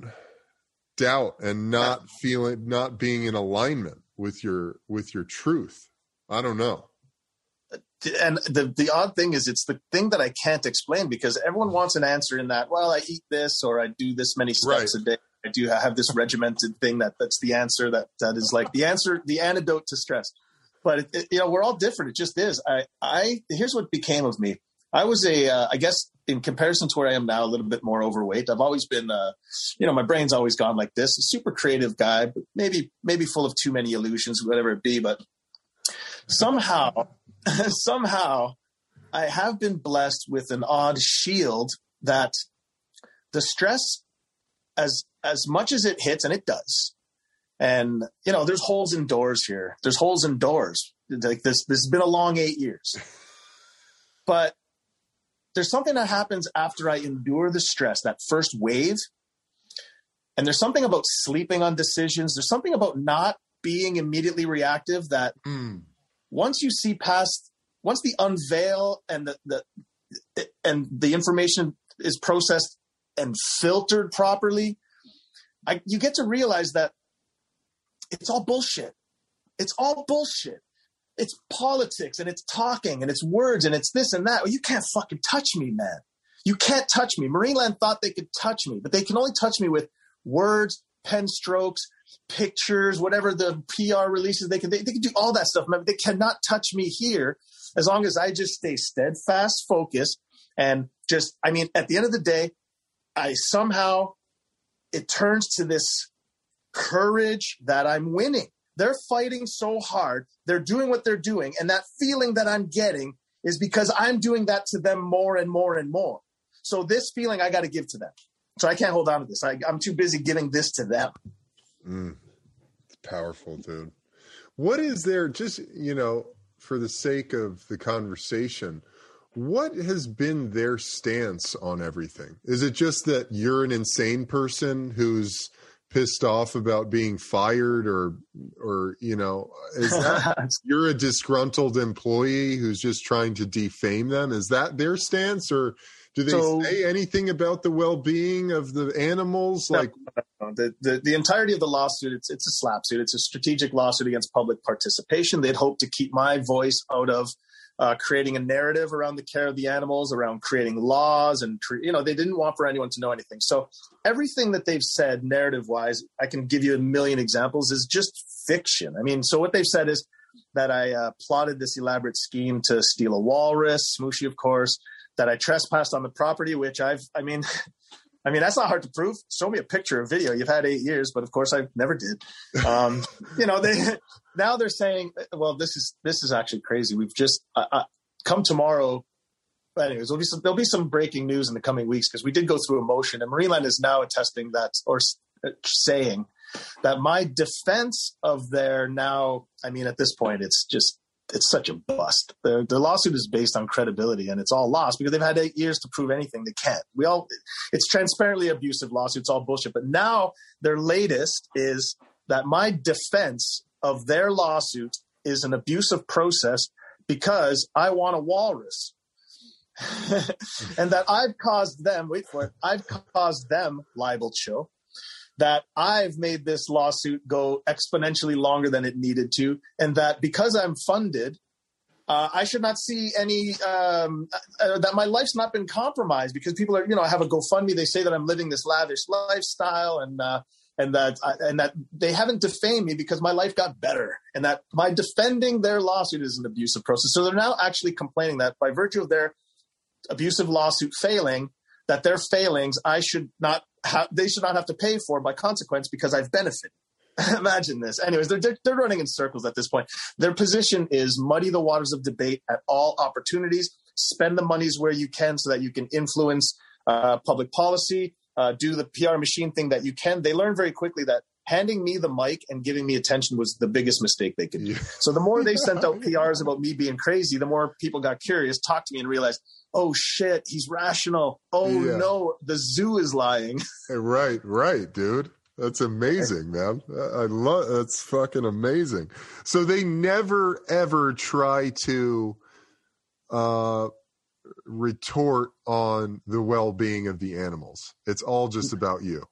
doubt and not feeling not being in alignment with your with your truth. I don't know. And the the odd thing is it's the thing that I can't explain because everyone wants an answer in that well I eat this or I do this many steps right. a day I do have this regimented thing that that's the answer that that is like the answer, the antidote to stress. But it, it, you know, we're all different. It just is. I, I here's what became of me. I was a, uh, I guess, in comparison to where I am now, a little bit more overweight. I've always been, uh, you know, my brain's always gone like this. A super creative guy, but maybe maybe full of too many illusions, whatever it be. But somehow, somehow, I have been blessed with an odd shield that the stress as as much as it hits, and it does. And you know, there's holes in doors here. There's holes in doors. Like this, this has been a long eight years. But there's something that happens after I endure the stress, that first wave. And there's something about sleeping on decisions. There's something about not being immediately reactive that mm. once you see past, once the unveil and the, the and the information is processed and filtered properly, I, you get to realize that it's all bullshit. It's all bullshit. It's politics and it's talking and it's words and it's this and that. Well, you can't fucking touch me, man. You can't touch me. Marineland thought they could touch me, but they can only touch me with words, pen strokes, pictures, whatever the PR releases. They can they, they can do all that stuff. Man, they cannot touch me here as long as I just stay steadfast, focused, and just. I mean, at the end of the day, I somehow it turns to this courage that I'm winning. They're fighting so hard. They're doing what they're doing. And that feeling that I'm getting is because I'm doing that to them more and more and more. So this feeling I got to give to them. So I can't hold on to this. I, am too busy giving this to them. Mm, it's powerful, dude. What is there, just, you know, for the sake of the conversation, what has been their stance on everything? Is it just that you're an insane person who's pissed off about being fired or or you know is that you're a disgruntled employee who's just trying to defame them? Is that their stance or do they so, say anything about the well-being of the animals? Like the, the, the entirety of the lawsuit it's it's a slap suit it's a strategic lawsuit against public participation. They'd hope to keep my voice out of uh, creating a narrative around the care of the animals, around creating laws, and you know they didn't want for anyone to know anything. So everything that they've said, narrative wise, I can give you a million examples, is just fiction. I mean, so what they've said is that I uh, plotted this elaborate scheme to steal a walrus, Smooshi, of course, that I trespassed on the property, which I've, I mean, I mean, that's not hard to prove. Show me a picture or video. You've had eight years, but of course I never did. Um, you know, they now they're saying, well, this is this is actually crazy. We've just uh, uh, come tomorrow. Anyways, there'll be some there'll be some breaking news in the coming weeks because we did go through a motion, and Marineland is now attesting that or uh, saying that my defense of their now, I mean, at this point, it's just it's such a bust. The, the lawsuit is based on credibility, and it's all lost because they've had eight years to prove anything. They can't. We all, it's transparently abusive lawsuits, all bullshit. But now their latest is that my defense of their lawsuit is an abusive process because I want a walrus. and that I've caused them, wait for it, I've caused them libel show that I've made this lawsuit go exponentially longer than it needed to, and that because I'm funded, uh, I should not see any um, uh, that my life's not been compromised because people are, you know, I have a GoFundMe. They say that I'm living this lavish lifestyle, and uh, and that and that they haven't defamed me because my life got better, and that my defending their lawsuit is an abusive process. So they're now actually complaining that by virtue of their abusive lawsuit failing, that their failings I should not have, they should not have to pay for by consequence because I've benefited. Imagine this. Anyways, they're, they're, they're running in circles at this point. Their position is muddy the waters of debate at all opportunities. Spend the monies where you can so that you can influence uh, public policy. Uh, do the PR machine thing that you can. They learn very quickly that handing me the mic and giving me attention was the biggest mistake they could do. So the more they sent out PRs about me being crazy, the more people got curious, talked to me, and realized oh shit, he's rational. Oh yeah. no, the zoo is lying. right, right, dude. That's amazing, man. I love that's fucking amazing. So they never ever try to uh retort on the well-being of the animals. It's all just about you.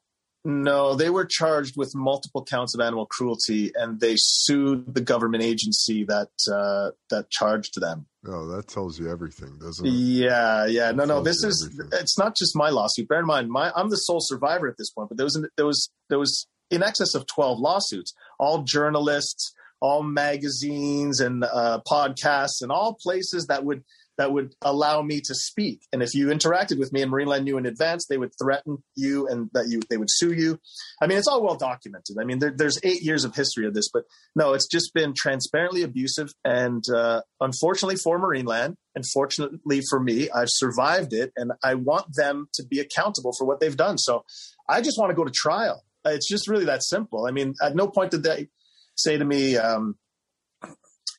No, they were charged with multiple counts of animal cruelty, and they sued the government agency that uh, that charged them. Oh, that tells you everything, doesn't it? Yeah, yeah. No, no. This is everything. it's not just my lawsuit. Bear in mind, my I'm the sole survivor at this point, but there was there was there was in excess of twelve lawsuits, all journalists, all magazines and uh, podcasts, and all places that would that would allow me to speak. And if you interacted with me and Marineland knew in advance, they would threaten you and that you they would sue you. I mean, it's all well documented. I mean, there, there's eight years of history of this, but no, it's just been transparently abusive. And uh, unfortunately for Marineland, and fortunately for me, I've survived it, and I want them to be accountable for what they've done. So I just want to go to trial. It's just really that simple. I mean, at no point did they say to me, um,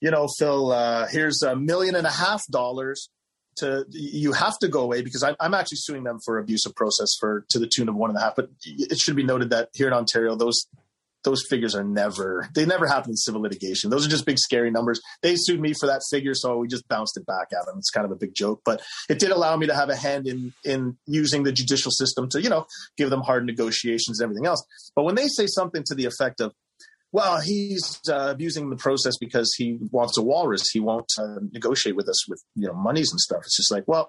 you know, Phil, uh, here's a million and a half dollars to you have to go away because I'm, I'm actually suing them for abusive process for to the tune of one and a half. But it should be noted that here in Ontario, those those figures are never they never happen in civil litigation. Those are just big scary numbers. They sued me for that figure, so we just bounced it back at them. It's kind of a big joke, but it did allow me to have a hand in in using the judicial system to you know give them hard negotiations and everything else. But when they say something to the effect of well, he's uh, abusing the process because he wants a walrus. He won't uh, negotiate with us with you know monies and stuff. It's just like, well,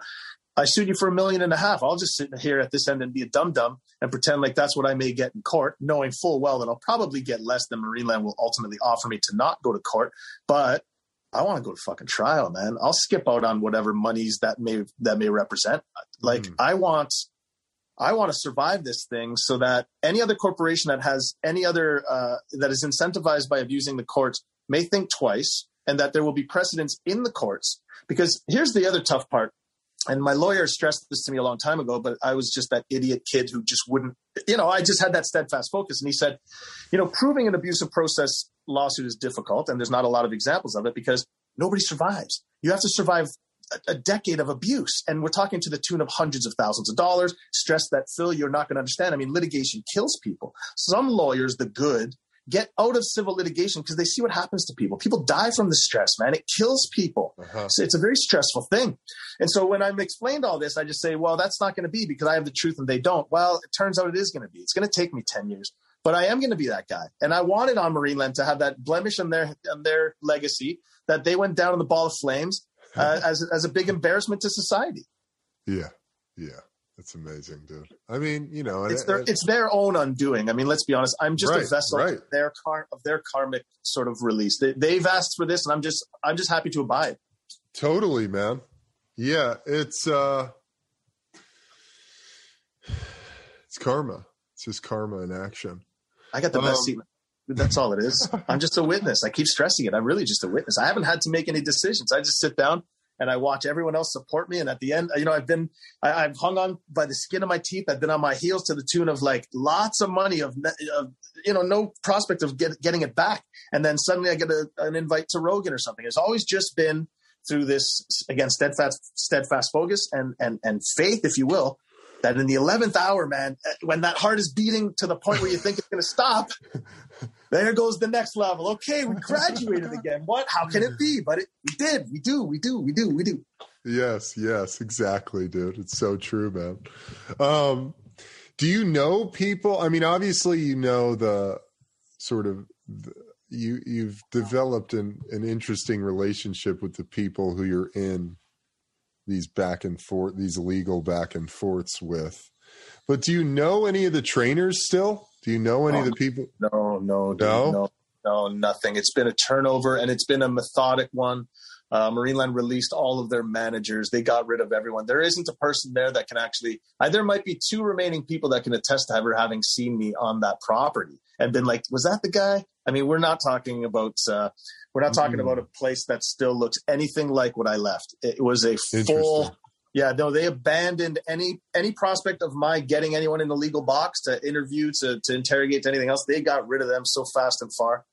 I sued you for a million and a half. I'll just sit here at this end and be a dum dum and pretend like that's what I may get in court, knowing full well that I'll probably get less than Marineland will ultimately offer me to not go to court. But I want to go to fucking trial, man. I'll skip out on whatever monies that may that may represent. Like mm. I want I want to survive this thing so that any other corporation that has any other uh, that is incentivized by abusing the courts may think twice, and that there will be precedents in the courts. Because here's the other tough part, and my lawyer stressed this to me a long time ago, but I was just that idiot kid who just wouldn't, you know, I just had that steadfast focus. And he said, you know, proving an abusive process lawsuit is difficult, and there's not a lot of examples of it because nobody survives. You have to survive a, decade of abuse. And we're talking to the tune of hundreds of thousands of dollars. Stress that, Phil, you're not going to understand. I mean, litigation kills people. Some lawyers, the good, get out of civil litigation because they see what happens to people. People die from the stress, man. It kills people. Uh-huh. So it's a very stressful thing. And so when I'm explained all this, I just say, well, that's not going to be because I have the truth and they don't. Well, it turns out it is going to be. It's going to take me 10 years. But I am going to be that guy. And I wanted on Marineland to have that blemish on their on their legacy that they went down in the ball of flames uh, as as a big embarrassment to society. Yeah, yeah, it's amazing, dude. I mean, you know, it's their it's their own undoing. I mean, let's be honest. I'm just right, a vessel right. of their car of their karmic sort of release. They, they've asked for this, and I'm just I'm just happy to abide. Totally, man. Yeah, it's uh it's karma. It's just karma in action. I got the um, best seat that's all it is. I'm just a witness. I keep stressing it. I'm really just a witness. I haven't had to make any decisions. I just sit down and I watch everyone else support me. And at the end, you know, I've been, I, have hung on by the skin of my teeth. I've been on my heels to the tune of like lots of money of, of you know, no prospect of get, getting it back. And then suddenly I get a, an invite to Rogan or something. It's always just been through this again, steadfast, steadfast focus and, and, and faith, if you will, that in the 11th hour, man, eh, when that heart is beating to the point where you think it's going to stop, there goes the next level. Okay, we graduated again. What? How can it be? But it, we did. We do. We do. We do. We do. Yes, yes, exactly, dude. It's so true, man. Um, do you know people? I mean, obviously, you know the sort of the, you you've developed an an interesting relationship with the people who you're in these back and forth, these legal back and forths with. But do you know any of the trainers still? Do you know any oh, of the people? No, no, no, no, no, nothing. It's been a turnover, and it's been a methodic one. Uh, Marineland released all of their managers. They got rid of everyone. There isn't a person there that can actually. Uh, there might be two remaining people that can attest to ever having seen me on that property and been like, "Was that the guy?" I mean, we're not talking about. Uh, we're not talking mm. about a place that still looks anything like what I left. It was a full yeah, no, they abandoned any any prospect of my getting anyone in the legal box to interview, to to interrogate, to anything else. They got rid of them so fast and far.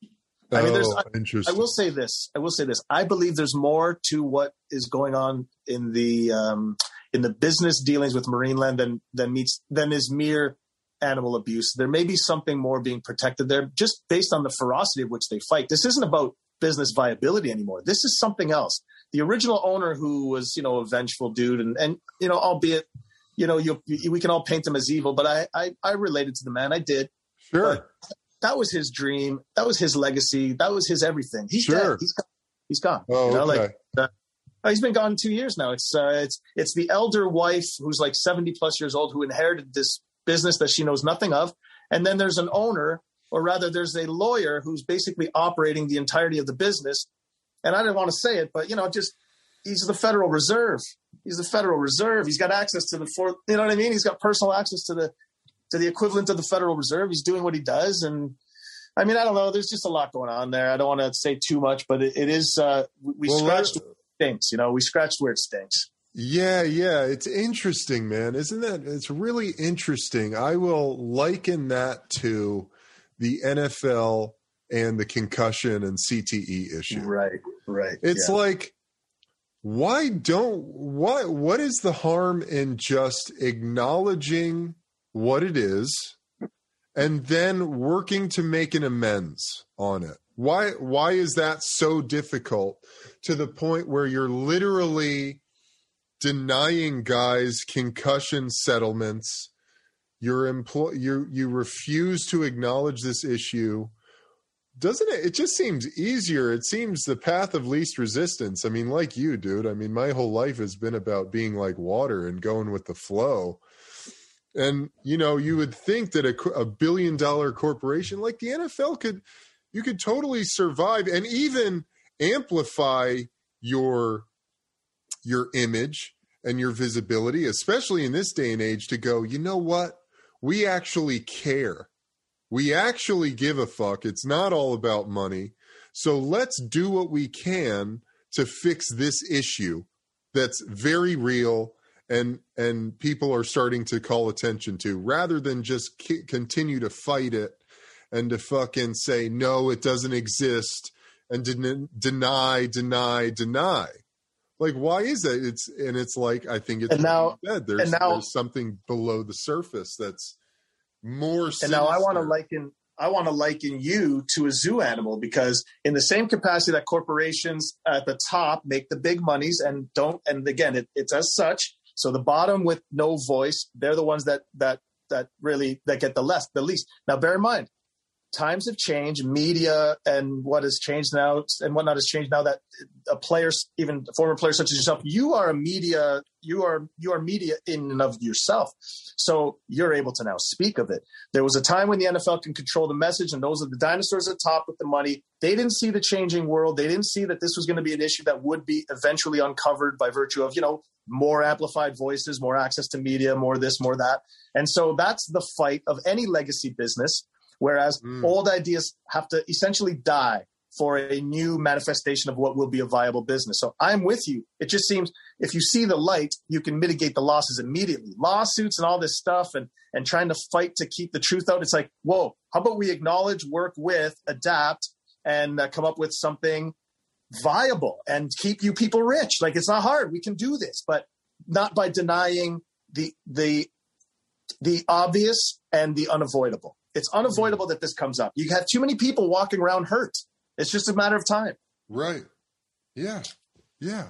I mean, there's. Oh, I, I, will say this. I will say this. I believe there's more to what is going on in the um, in the business dealings with Marineland than than meets than is mere animal abuse. There may be something more being protected there, just based on the ferocity of which they fight. This isn't about business viability anymore. This is something else the original owner who was you know a vengeful dude and and you know albeit you know you, we can all paint him as evil but I, I i related to the man. I did. Sure. But that was his dream. That was his legacy. That was his everything. He's sure. dead he's gone. He's gone. Oh, you know, okay. like uh, he's been gone two years now. It's uh it's it's the elder wife who's like 70 plus years old who inherited this business that she knows nothing of. And then there's an owner or rather there's a lawyer who's basically operating the entirety of the business and I didn't want to say it, but you know, just he's the Federal Reserve. He's the Federal Reserve. He's got access to the fourth. You know what I mean? He's got personal access to the to the equivalent of the Federal Reserve. He's doing what he does, and I mean, I don't know. There's just a lot going on there. I don't want to say too much, but it, it is. Uh, we well, scratched stinks. You know, we scratched where it stinks. Yeah, yeah, it's interesting, man. Isn't that? It's really interesting. I will liken that to the NFL and the concussion and CTE issue. Right, right. It's yeah. like why don't what what is the harm in just acknowledging what it is and then working to make an amends on it? Why why is that so difficult to the point where you're literally denying guys concussion settlements? You're employ you you refuse to acknowledge this issue doesn't it it just seems easier it seems the path of least resistance. I mean like you dude i mean my whole life has been about being like water and going with the flow. And you know you would think that a, a billion dollar corporation like the nfl could you could totally survive and even amplify your your image and your visibility especially in this day and age to go you know what? We actually care we actually give a fuck. It's not all about money. So let's do what we can to fix this issue that's very real and and people are starting to call attention to rather than just c- continue to fight it and to fucking say no it doesn't exist and de- deny deny deny like why is that it's and it's like i think it's and now there's, now, there's something below the surface that's more. And now I want to liken I want to liken you to a zoo animal because in the same capacity that corporations at the top make the big monies and don't and again it, it's as such. So the bottom with no voice, they're the ones that that that really that get the less the least. Now bear in mind, times have changed. Media and what has changed now and whatnot has changed now that a player, even a former player such as yourself, you are a media, you are you are media in and of yourself. So you're able to now speak of it. There was a time when the NFL can control the message, and those are the dinosaurs at top with the money. They didn't see the changing world. They didn't see that this was going to be an issue that would be eventually uncovered by virtue of you know more amplified voices, more access to media, more this, more that. And so that's the fight of any legacy business Whereas mm. old ideas have to essentially die for a new manifestation of what will be a viable business. So I'm with you. It just seems if you see the light, you can mitigate the losses immediately. Lawsuits and all this stuff and and trying to fight to keep the truth out. It's like, whoa, how about we acknowledge, work with, adapt, and uh, come up with something viable and keep you people rich. Like it's not hard. We can do this, but not by denying the the the obvious and the unavoidable. It's unavoidable that this comes up. You have too many people walking around hurt. It's just a matter of time. Right. Yeah. Yeah.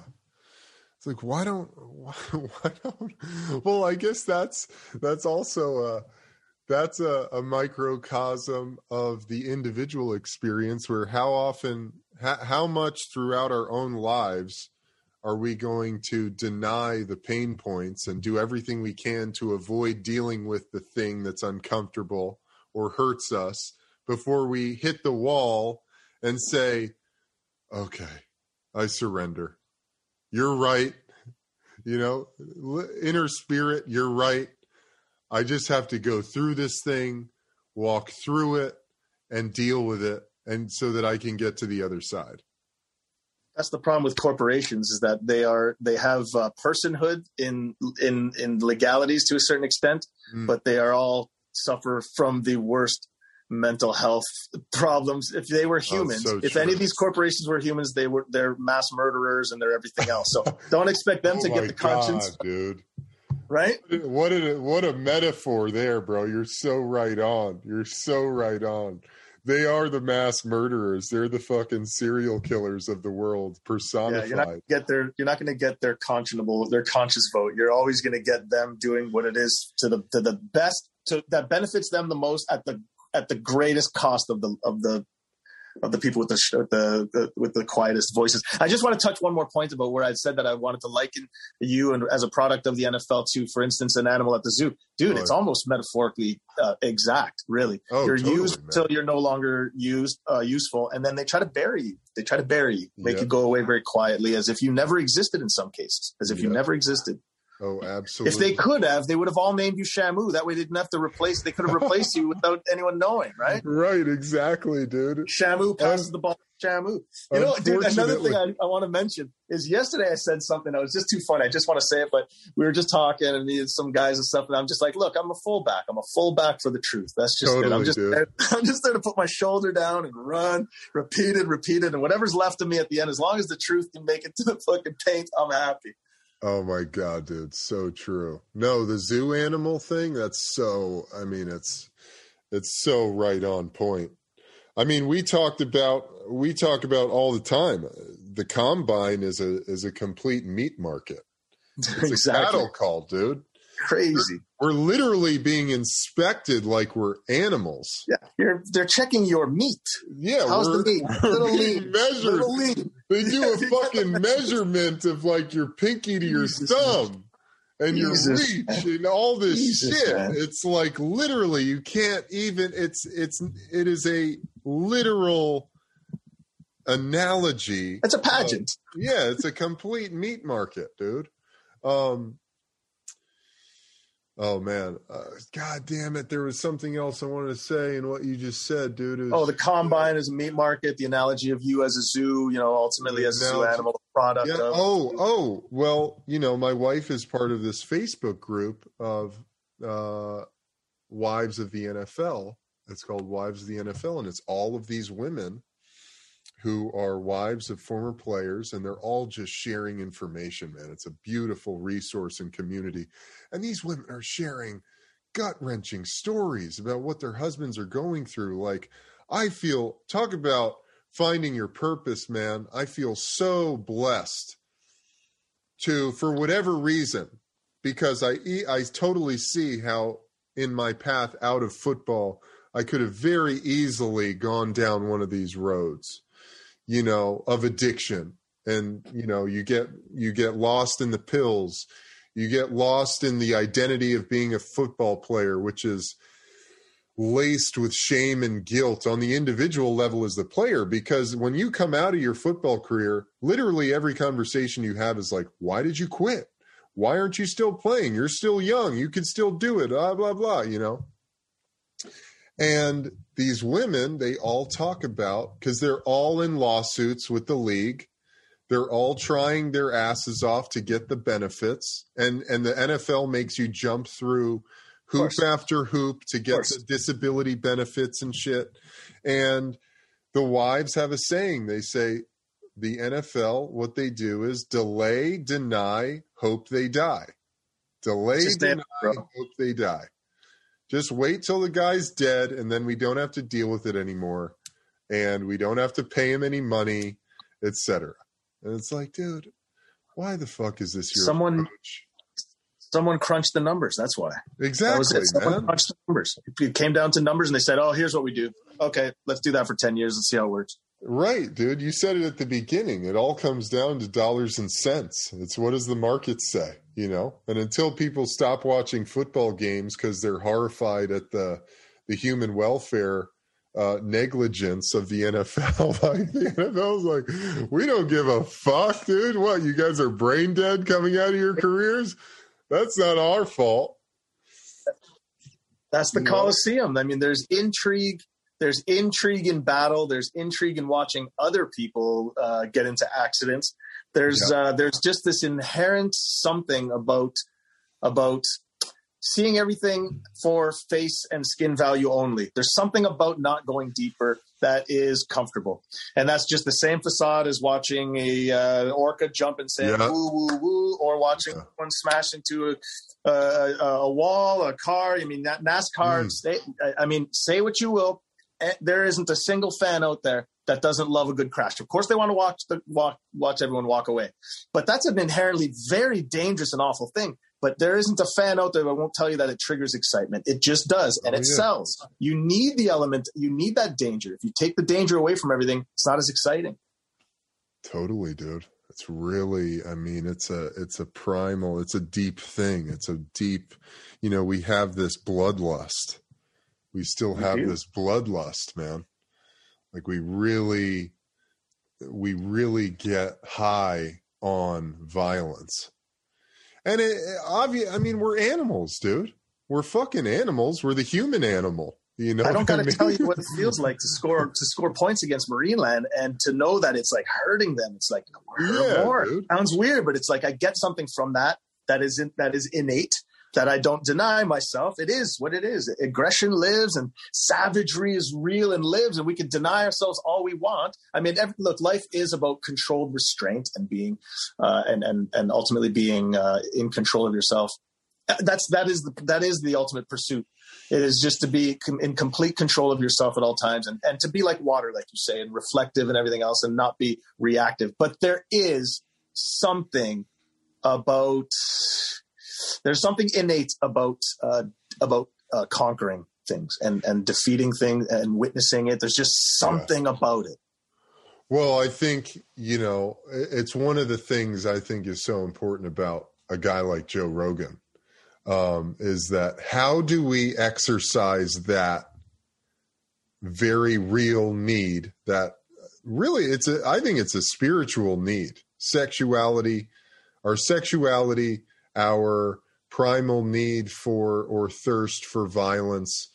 It's like why don't why, why don't well I guess that's that's also a that's a, a microcosm of the individual experience where how often how, how much throughout our own lives are we going to deny the pain points and do everything we can to avoid dealing with the thing that's uncomfortable or hurts us before we hit the wall and say, okay, I surrender. You're right. You know, inner spirit, you're right. I just have to go through this thing, walk through it, and deal with it, and so that I can get to the other side. That's the problem with corporations is that they are they have uh, personhood in in in legalities to a certain extent, mm. but they are all suffer from the worst mental health problems. If they were humans, so if true. any of these corporations were humans, they were they're mass murderers and they're everything else. So don't expect them oh to get the conscience, God, dude. Right? What a what a metaphor there, bro. You're so right on. You're so right on. They are the mass murderers. They're the fucking serial killers of the world personified. Yeah, you're not get their you're not going to get their conscionable their conscious vote. You're always going to get them doing what it is to the to the best to that benefits them the most at the at the greatest cost of the of the of the people with the, the, the with the quietest voices. I just want to touch one more point about where I said that I wanted to liken you and as a product of the NFL to, for instance, an animal at the zoo. Dude, oh, it's almost metaphorically uh, exact. Really, oh, you're totally, used until you're no longer used uh, useful, and then they try to bury you. They try to bury you, make yep. you go away very quietly, as if you never existed in some cases, as if yep. you never existed. Oh, absolutely. If they could have, they would have all named you Shamu. That way they didn't have to replace, they could have replaced you without anyone knowing, right? Right, exactly, dude. Shamu passes the ball to Shamu. You know, dude, another thing I, I, want to mention is yesterday I said something that was just too funny. I just want to say it, but we were just talking and needed some guys and stuff. And I'm just like, look, I'm a fullback. I'm a fullback for the truth. That's just totally, it. I'm just, there, I'm just there to put my shoulder down and run, repeat it, repeat it. And whatever's left of me at the end, as long as the truth can make it to the fucking paint, I'm happy. Oh my god, dude, so true. No, the zoo animal thing, that's so I mean it's it's so right on point. I mean, we talked about we talk about all the time. Uh, the combine is a is a complete meat market. It's exactly. a cattle call, dude crazy. We're, we're, literally being inspected like we're animals. Yeah, You're, they're checking your meat. Yeah, how's the meat? Little lean, measured. Little lean. They do a fucking measurement of like your pinky to your Jesus, thumb. And Jesus, your reach man. and all this Jesus, shit. Man. It's like literally you can't even it's it's it is a literal analogy. It's a pageant. Of, yeah, it's a complete meat market, dude. Um, Oh man, uh, God damn it! There was something else I wanted to say in what you just said, dude. Was, oh, the combine is a meat market. The analogy of you as a zoo, you know, ultimately as a zoo animal product. Yeah. Of- oh, oh, well, you know, my wife is part of this Facebook group of uh, wives of the NFL. It's called Wives of the NFL, and it's all of these women who are wives of former players and they're all just sharing information man. It's a beautiful resource and community. And these women are sharing gut-wrenching stories about what their husbands are going through. Like i feel talk about finding your purpose man. I feel so blessed to for whatever reason because i i totally see how in my path out of football i could have very easily gone down one of these roads you know, of addiction. And, you know, you get you get lost in the pills. You get lost in the identity of being a football player, which is laced with shame and guilt on the individual level as the player. Because when you come out of your football career literally every conversation you have is like why did you quit? Why aren't you still playing? You're still young. You can still do it. Blah blah blah you know? And these women, they all talk about because they're all in lawsuits with the league. They're all trying their asses off to get the benefits, and and the NFL makes you jump through hoop after hoop to get the disability benefits and shit. And the wives have a saying. They say the NFL, what they do is delay, deny, hope they die. Delay, deny, hope they die. Just wait till the guy's dead, and then we don't have to deal with it anymore, and we don't have to pay him any money, etc. And it's like, dude, why the fuck is this your someone? approach? Someone crunched the numbers. That's why. Exactly, that. Someone man. crunched the numbers. It came down to numbers, and they said, "Oh, here's what we do. Okay, let's do that for ten years and see how it works." Right, dude. You said it at the beginning. It all comes down to dollars and cents. It's what does the market say, you know? And until people stop watching football games because they're horrified at the the human welfare uh, negligence of the NFL, like the NFL's like, we don't give a fuck, dude. What you guys are brain dead coming out of your careers? That's not our fault. That's the you Coliseum. Know? I mean, there's intrigue there's intrigue in battle. There's intrigue in watching other people uh, get into accidents. There's yeah. uh, there's just this inherent something about about seeing everything for face and skin value only. There's something about not going deeper that is comfortable, and that's just the same facade as watching a uh, orca jump and say yeah. woo woo woo, or watching yeah. one smash into a, a, a, wall, a car. I mean, that NASCAR. Mm. Stay, I mean, say what you will. Eh, there isn't a single fan out there that doesn't love a good crash. Of course, they want to watch the walk, watch everyone walk away, but that's an inherently very dangerous and awful thing. But there isn't a fan out there that won't tell you that it triggers excitement. It just does, and oh, it yeah. sells. You need the element. You need that danger. If you take the danger away from everything, it's not as exciting. Totally, dude. It's really. I mean, it's a it's a primal. It's a deep thing. It's a deep. You know, we have this bloodlust we still have this bloodlust, man. Like we really, we really get high on violence. And it, obvious, I mean, we're animals, dude. We're fucking animals. We're the human animal. You know, I don't got to I mean? tell you what it feels like to score to score points against Marineland and to know that it's like hurting them. It's like yeah, more. Sounds weird, but it's like I get something from that that is in, that is innate that I don't deny myself. It is what it is. Aggression lives and savagery is real and lives, and we can deny ourselves all we want. I mean, every, look, life is about controlled restraint and being, uh, and and and ultimately being uh, in control of yourself. That's that is the that is the ultimate pursuit. It is just to be com- in complete control of yourself at all times, and and to be like water, like you say, and reflective and everything else, and not be reactive. But there is something about there's something innate about uh, about uh, conquering things and and defeating things and witnessing it. There's just something yeah. about it. Well, I think you know it's one of the things I think is so important about a guy like Joe Rogan um, is that how do we exercise that very real need that really it's a I think it's a spiritual need sexuality our sexuality our primal need for or thirst for violence.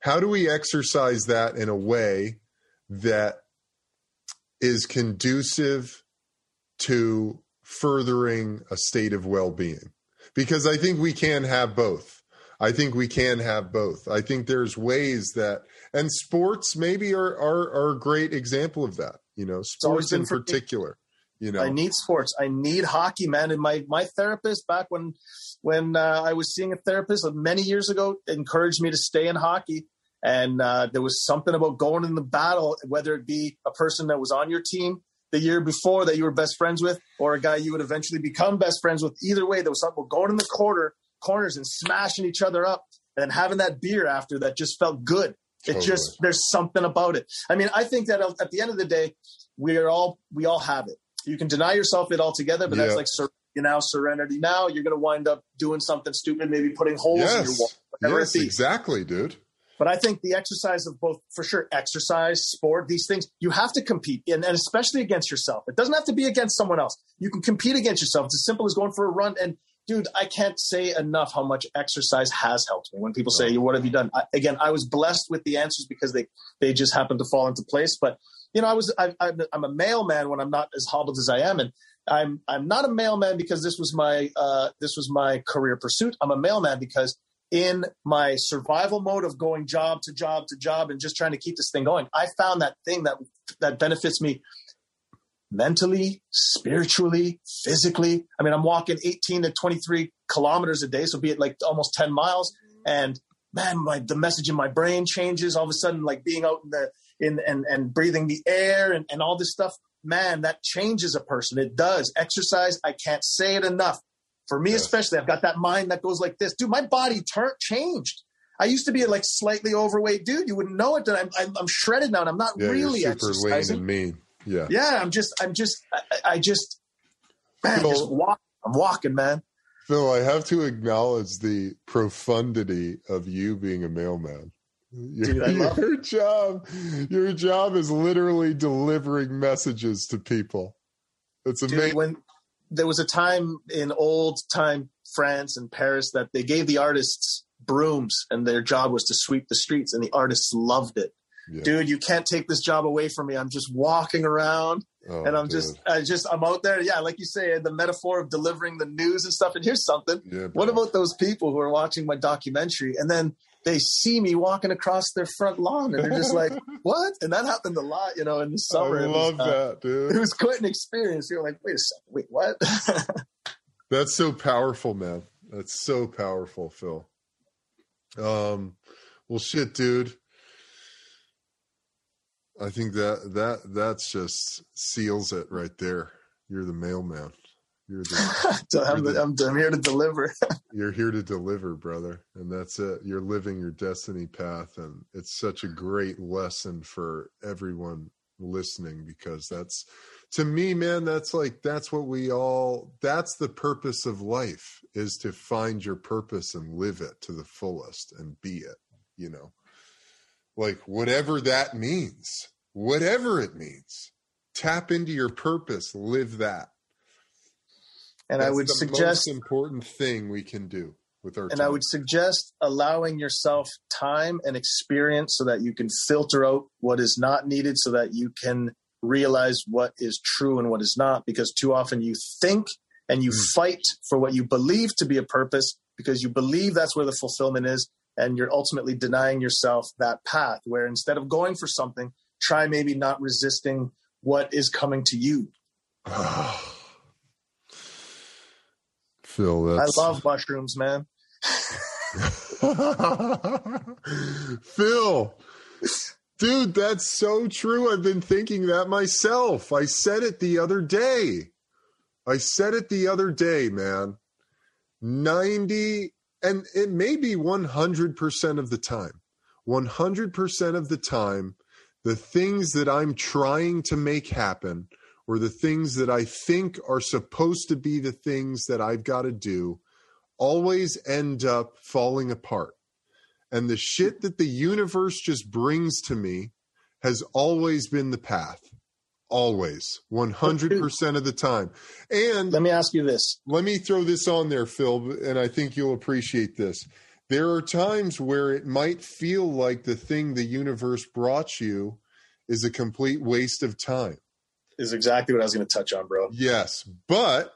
How do we exercise that in a way that is conducive to furthering a state of well being? Because I think we can have both. I think we can have both. I think there's ways that, and sports maybe are, are, are a great example of that. You know, sports in particular. You know, I need sports. I need hockey, man. And my my therapist back when when uh, I was seeing a therapist many years ago encouraged me to stay in hockey. And uh, there was something about going in the battle, whether it be a person that was on your team the year before that you were best friends with, or a guy you would eventually become best friends with. Either way, there was something about going in the corner corners and smashing each other up, and then having that beer after that just felt good. It totally. just there's something about it. I mean, I think that at the end of the day, we are all we all have it you can deny yourself it altogether, but yeah. that's like sur- you now serenity. Now you're going to wind up doing something stupid, maybe putting holes yes. in your wall. Whatever yes, exactly, dude. But I think the exercise of both, for sure, exercise, sport, these things, you have to compete, and, and especially against yourself. It doesn't have to be against someone else. You can compete against yourself. It's as simple as going for a run and dude, I can't say enough how much exercise has helped me. When people say, "What have you done?" I, again, I was blessed with the answers because they they just happened to fall into place. But you know, I was I, am a mailman when I'm not as hobbled as I am, and I'm I'm not a mailman because this was my uh, this was my career pursuit. I'm a mailman because in my survival mode of going job to job to job and just trying to keep this thing going, I found that thing that that benefits me mentally, spiritually, physically. I mean, I'm walking 18 to 23 kilometers a day, so be it like almost 10 miles. And man, my the message in my brain changes all of a sudden, like being out in the in and and breathing the air and, and all this stuff. Man, that changes a person. It does. Exercise, I can't say it enough. For me, yes. especially, I've got that mind that goes like this. Dude, my body turned changed. I used to be a like slightly overweight dude. You wouldn't know it. That I'm, I'm, I'm shredded now, and I'm not yeah, really super exercising. lean and mean. Yeah. Yeah. I'm just, I'm just, I, I just, man, Phil, just walk. I'm walking, man. Phil, I have to acknowledge the profundity of you being a mailman. Your, Dude, your job, your job is literally delivering messages to people. It's amazing. Dude, when there was a time in old time France and Paris that they gave the artists brooms and their job was to sweep the streets and the artists loved it yeah. dude, you can't take this job away from me. I'm just walking around oh, and I'm dude. just, I just, I'm out there. Yeah. Like you say, the metaphor of delivering the news and stuff. And here's something. Yeah, what about those people who are watching my documentary and then they see me walking across their front lawn and they're just like, what? And that happened a lot, you know, in the summer. I love was, uh, that, dude. It was quite an experience. You're like, wait a second, wait, what? That's so powerful, man. That's so powerful, Phil. Um, well, shit, dude. I think that that that's just seals it right there. You're the mailman. You're the. so I'm, the, I'm, I'm here to deliver. you're here to deliver, brother, and that's it. You're living your destiny path, and it's such a great lesson for everyone listening because that's to me man that's like that's what we all that's the purpose of life is to find your purpose and live it to the fullest and be it you know like whatever that means, whatever it means. Tap into your purpose, live that. And That's I would suggest important thing we can do with our And time. I would suggest allowing yourself time and experience so that you can filter out what is not needed so that you can realize what is true and what is not because too often you think and you mm. fight for what you believe to be a purpose because you believe that's where the fulfillment is and you're ultimately denying yourself that path where instead of going for something try maybe not resisting what is coming to you phil that's... i love mushrooms man. Phil dude that's so true. I've been thinking that myself. I said it the other day. I said it the other day man. 90 and it may be 100% of the time. 100% of the time the things that i'm trying to make happen or the things that i think are supposed to be the things that i've got to do always end up falling apart. And the shit that the universe just brings to me has always been the path. Always. 100% of the time. And let me ask you this. let me throw this on there phil and i think you'll appreciate this. There are times where it might feel like the thing the universe brought you is a complete waste of time is exactly what i was going to touch on bro. Yes but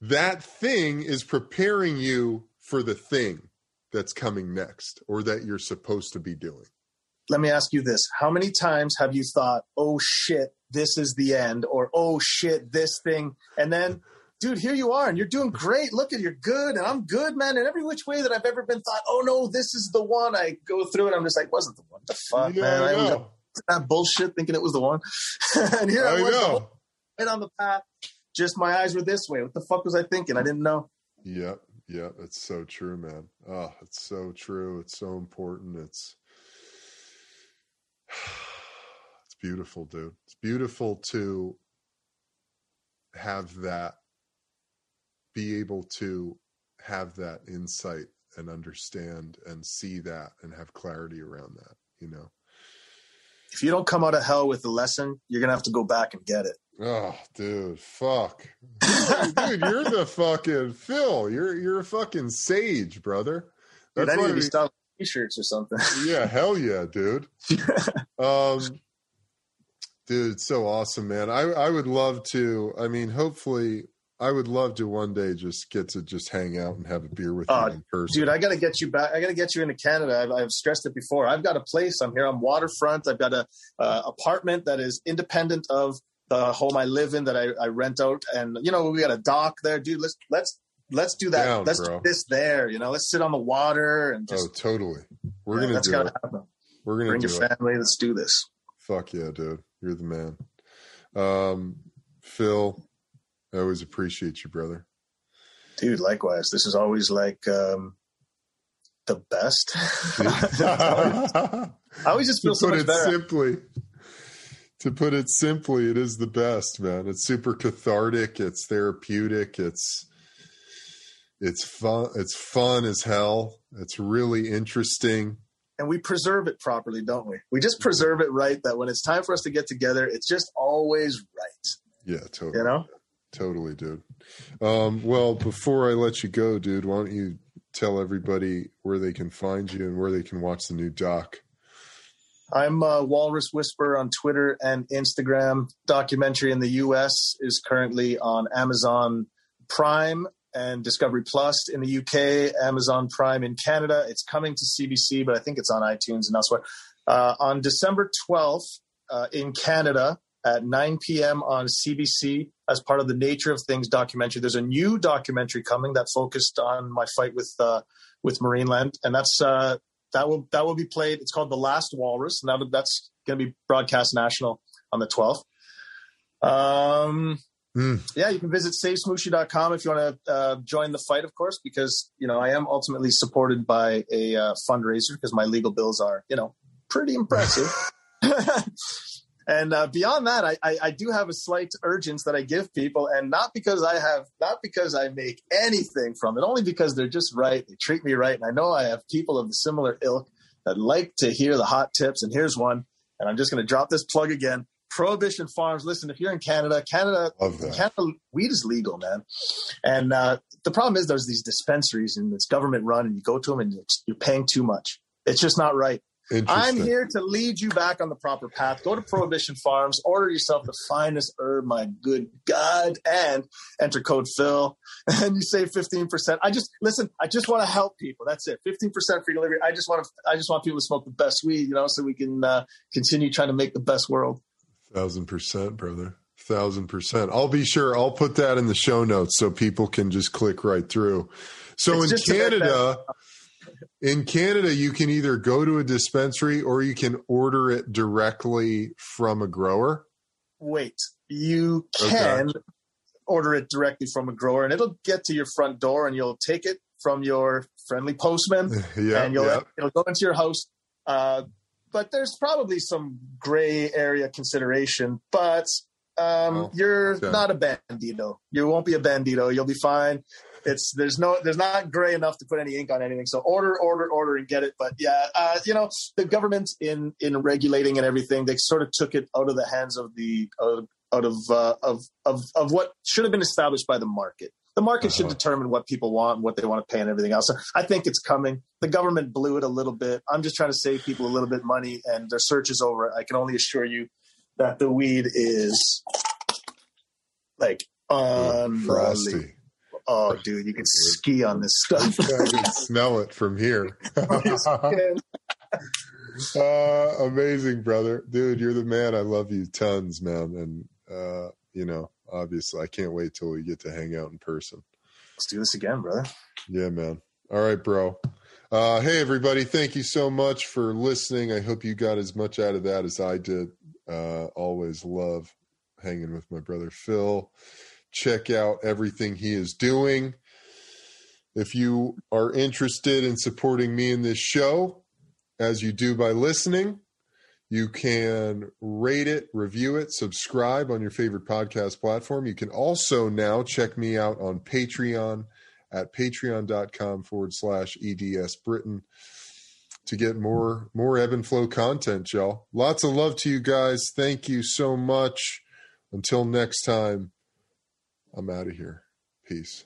that thing is preparing you for the thing that's coming next or that you're supposed to be doing. Let me ask you this. How many times have you thought oh shit this is the end or oh shit this thing and then dude here you are and you're doing great. Look at you're good and i'm good man. In every which way that i've ever been thought oh no this is the one i go through it i'm just like wasn't the one. The fuck yeah, man? I, I was that bullshit thinking it was the one. And here i, I was know. right on the path. Just my eyes were this way. What the fuck was i thinking? I didn't know. Yep yep. It's so true man. Oh it's so true. It's so important. It's it's beautiful, dude. It's beautiful to have that, be able to have that insight and understand and see that and have clarity around that, you know? If you don't come out of hell with the lesson, you're gonna have to go back and get it. Oh, dude, fuck, dude, you're the fucking Phil. You're you're a fucking sage, brother. Dude, That's I need why to be selling t-shirts or something. yeah, hell yeah, dude. Um, dude, so awesome, man. I I would love to. I mean, hopefully, I would love to one day just get to just hang out and have a beer with Oh, you in person. Dude, I got to get you back. I got to get you into Canada. I've, I've stressed it before. I've got a place. I'm here on waterfront. I've got a uh, apartment that is independent of the home I live in that I, I rent out. And you know, we got a dock there, dude. Let's let's let's do that. Down, let's bro. do this there. You know, let's sit on the water and oh, totally. We're yeah, gonna that's do gotta it. happen. We're gonna Bring do your it. family. Let's do this. Fuck yeah, dude. You're the man. Um, Phil, I always appreciate you, brother. Dude, likewise. This is always like um, the best. to I always just feel so put it better. simply, to put it simply, it is the best, man. It's super cathartic. It's therapeutic. It's it's fun. It's fun as hell. It's really interesting. and we preserve it properly, don't we? We just preserve it right that when it's time for us to get together, it's just always right. Yeah, totally. You know? Totally, dude. Um, well, before I let you go, dude, why don't you tell everybody where they can find you and where they can watch the new doc? I'm uh, Walrus Whisperer on Twitter and Instagram. Documentary in the US is currently on Amazon Prime and Discovery Plus in the UK, Amazon Prime in Canada. It's coming to CBC, but I think it's on iTunes and elsewhere. Uh, on December 12th uh, in Canada at 9 p.m. on CBC as part of the Nature of Things documentary. There's a new documentary coming that focused on my fight with uh, with Marineland, and that's uh, that will that will be played. It's called The Last Walrus. Now that that's going to be broadcast national on the 12th. Um, Mm. yeah, you can visit savesmooshi.com if you want to uh, join the fight, of course, because you know I am ultimately supported by a uh, fundraiser because my legal bills are you know pretty impressive. and uh, beyond that, I, I, I do have a slight urgence that I give people, and not because I have, not because I make anything from it, only because they're just right. They treat me right, and I know I have people of the similar ilk that like to hear the hot tips. And here's one, and I'm just going to drop this plug again. Prohibition Farms. Listen, if you're in Canada, Canada, Canada, weed is legal, man. And uh, the problem is there's these dispensaries and it's government run, and you go to them and you're, you're paying too much. It's just not right. I'm here to lead you back on the proper path. Go to Prohibition Farms, order yourself the finest herb, my good God, and enter code Phil, and you save fifteen percent. I just listen. I just want to help people. That's it. Fifteen percent free delivery. I just want to. I just want people to smoke the best weed, you know, so we can uh, continue trying to make the best world. Thousand percent, brother. Thousand percent. I'll be sure. I'll put that in the show notes so people can just click right through. So It's in Canada, in Canada, you can either go to a dispensary or you can order it directly from a grower. Wait, you Okay. can order it directly from a grower, and it'll get to your front door, and you'll take it from your friendly postman. yeah, and you'll yeah. it'll go into your house. Uh, but there's probably some gray area consideration. But um, Oh, you're okay. not a bandito. You won't be a bandito. You'll be fine. It's there's no there's not gray enough to put any ink on anything. So order, order, order, and get it. But yeah, uh, you know the government in in regulating and everything, they sort of took it out of the hands of the uh, out of uh, of of of what should have been established by the market. The market should Uh-huh. determine what people want and what they want to pay and everything else. So I think it's coming. The government blew it a little bit. I'm just trying to save people a little bit money, and their search is over. I can only assure you that the weed is like unbelievable. Oh, dude, you can ski on this stuff. I can smell it from here. uh, amazing, brother, dude. You're the man. I love you tons, man. And uh, you know, obviously, I can't wait till we get to hang out in person. Let's do this again, brother. Yeah, man. All right, bro. Uh, hey, everybody. Thank you so much for listening. I hope you got as much out of that as I did. Uh, always love hanging with my brother Phil. Check out everything he is doing. If you are interested in supporting me in this show, as you do by listening, you can rate it, review it, subscribe on your favorite podcast platform. You can also now check me out on Patreon at patreon.com forward slash EDS Britton to get more more EBENFLOW content, y'all. Lots of love to you guys. Thank you so much. Until next time, I'm out of here. Peace.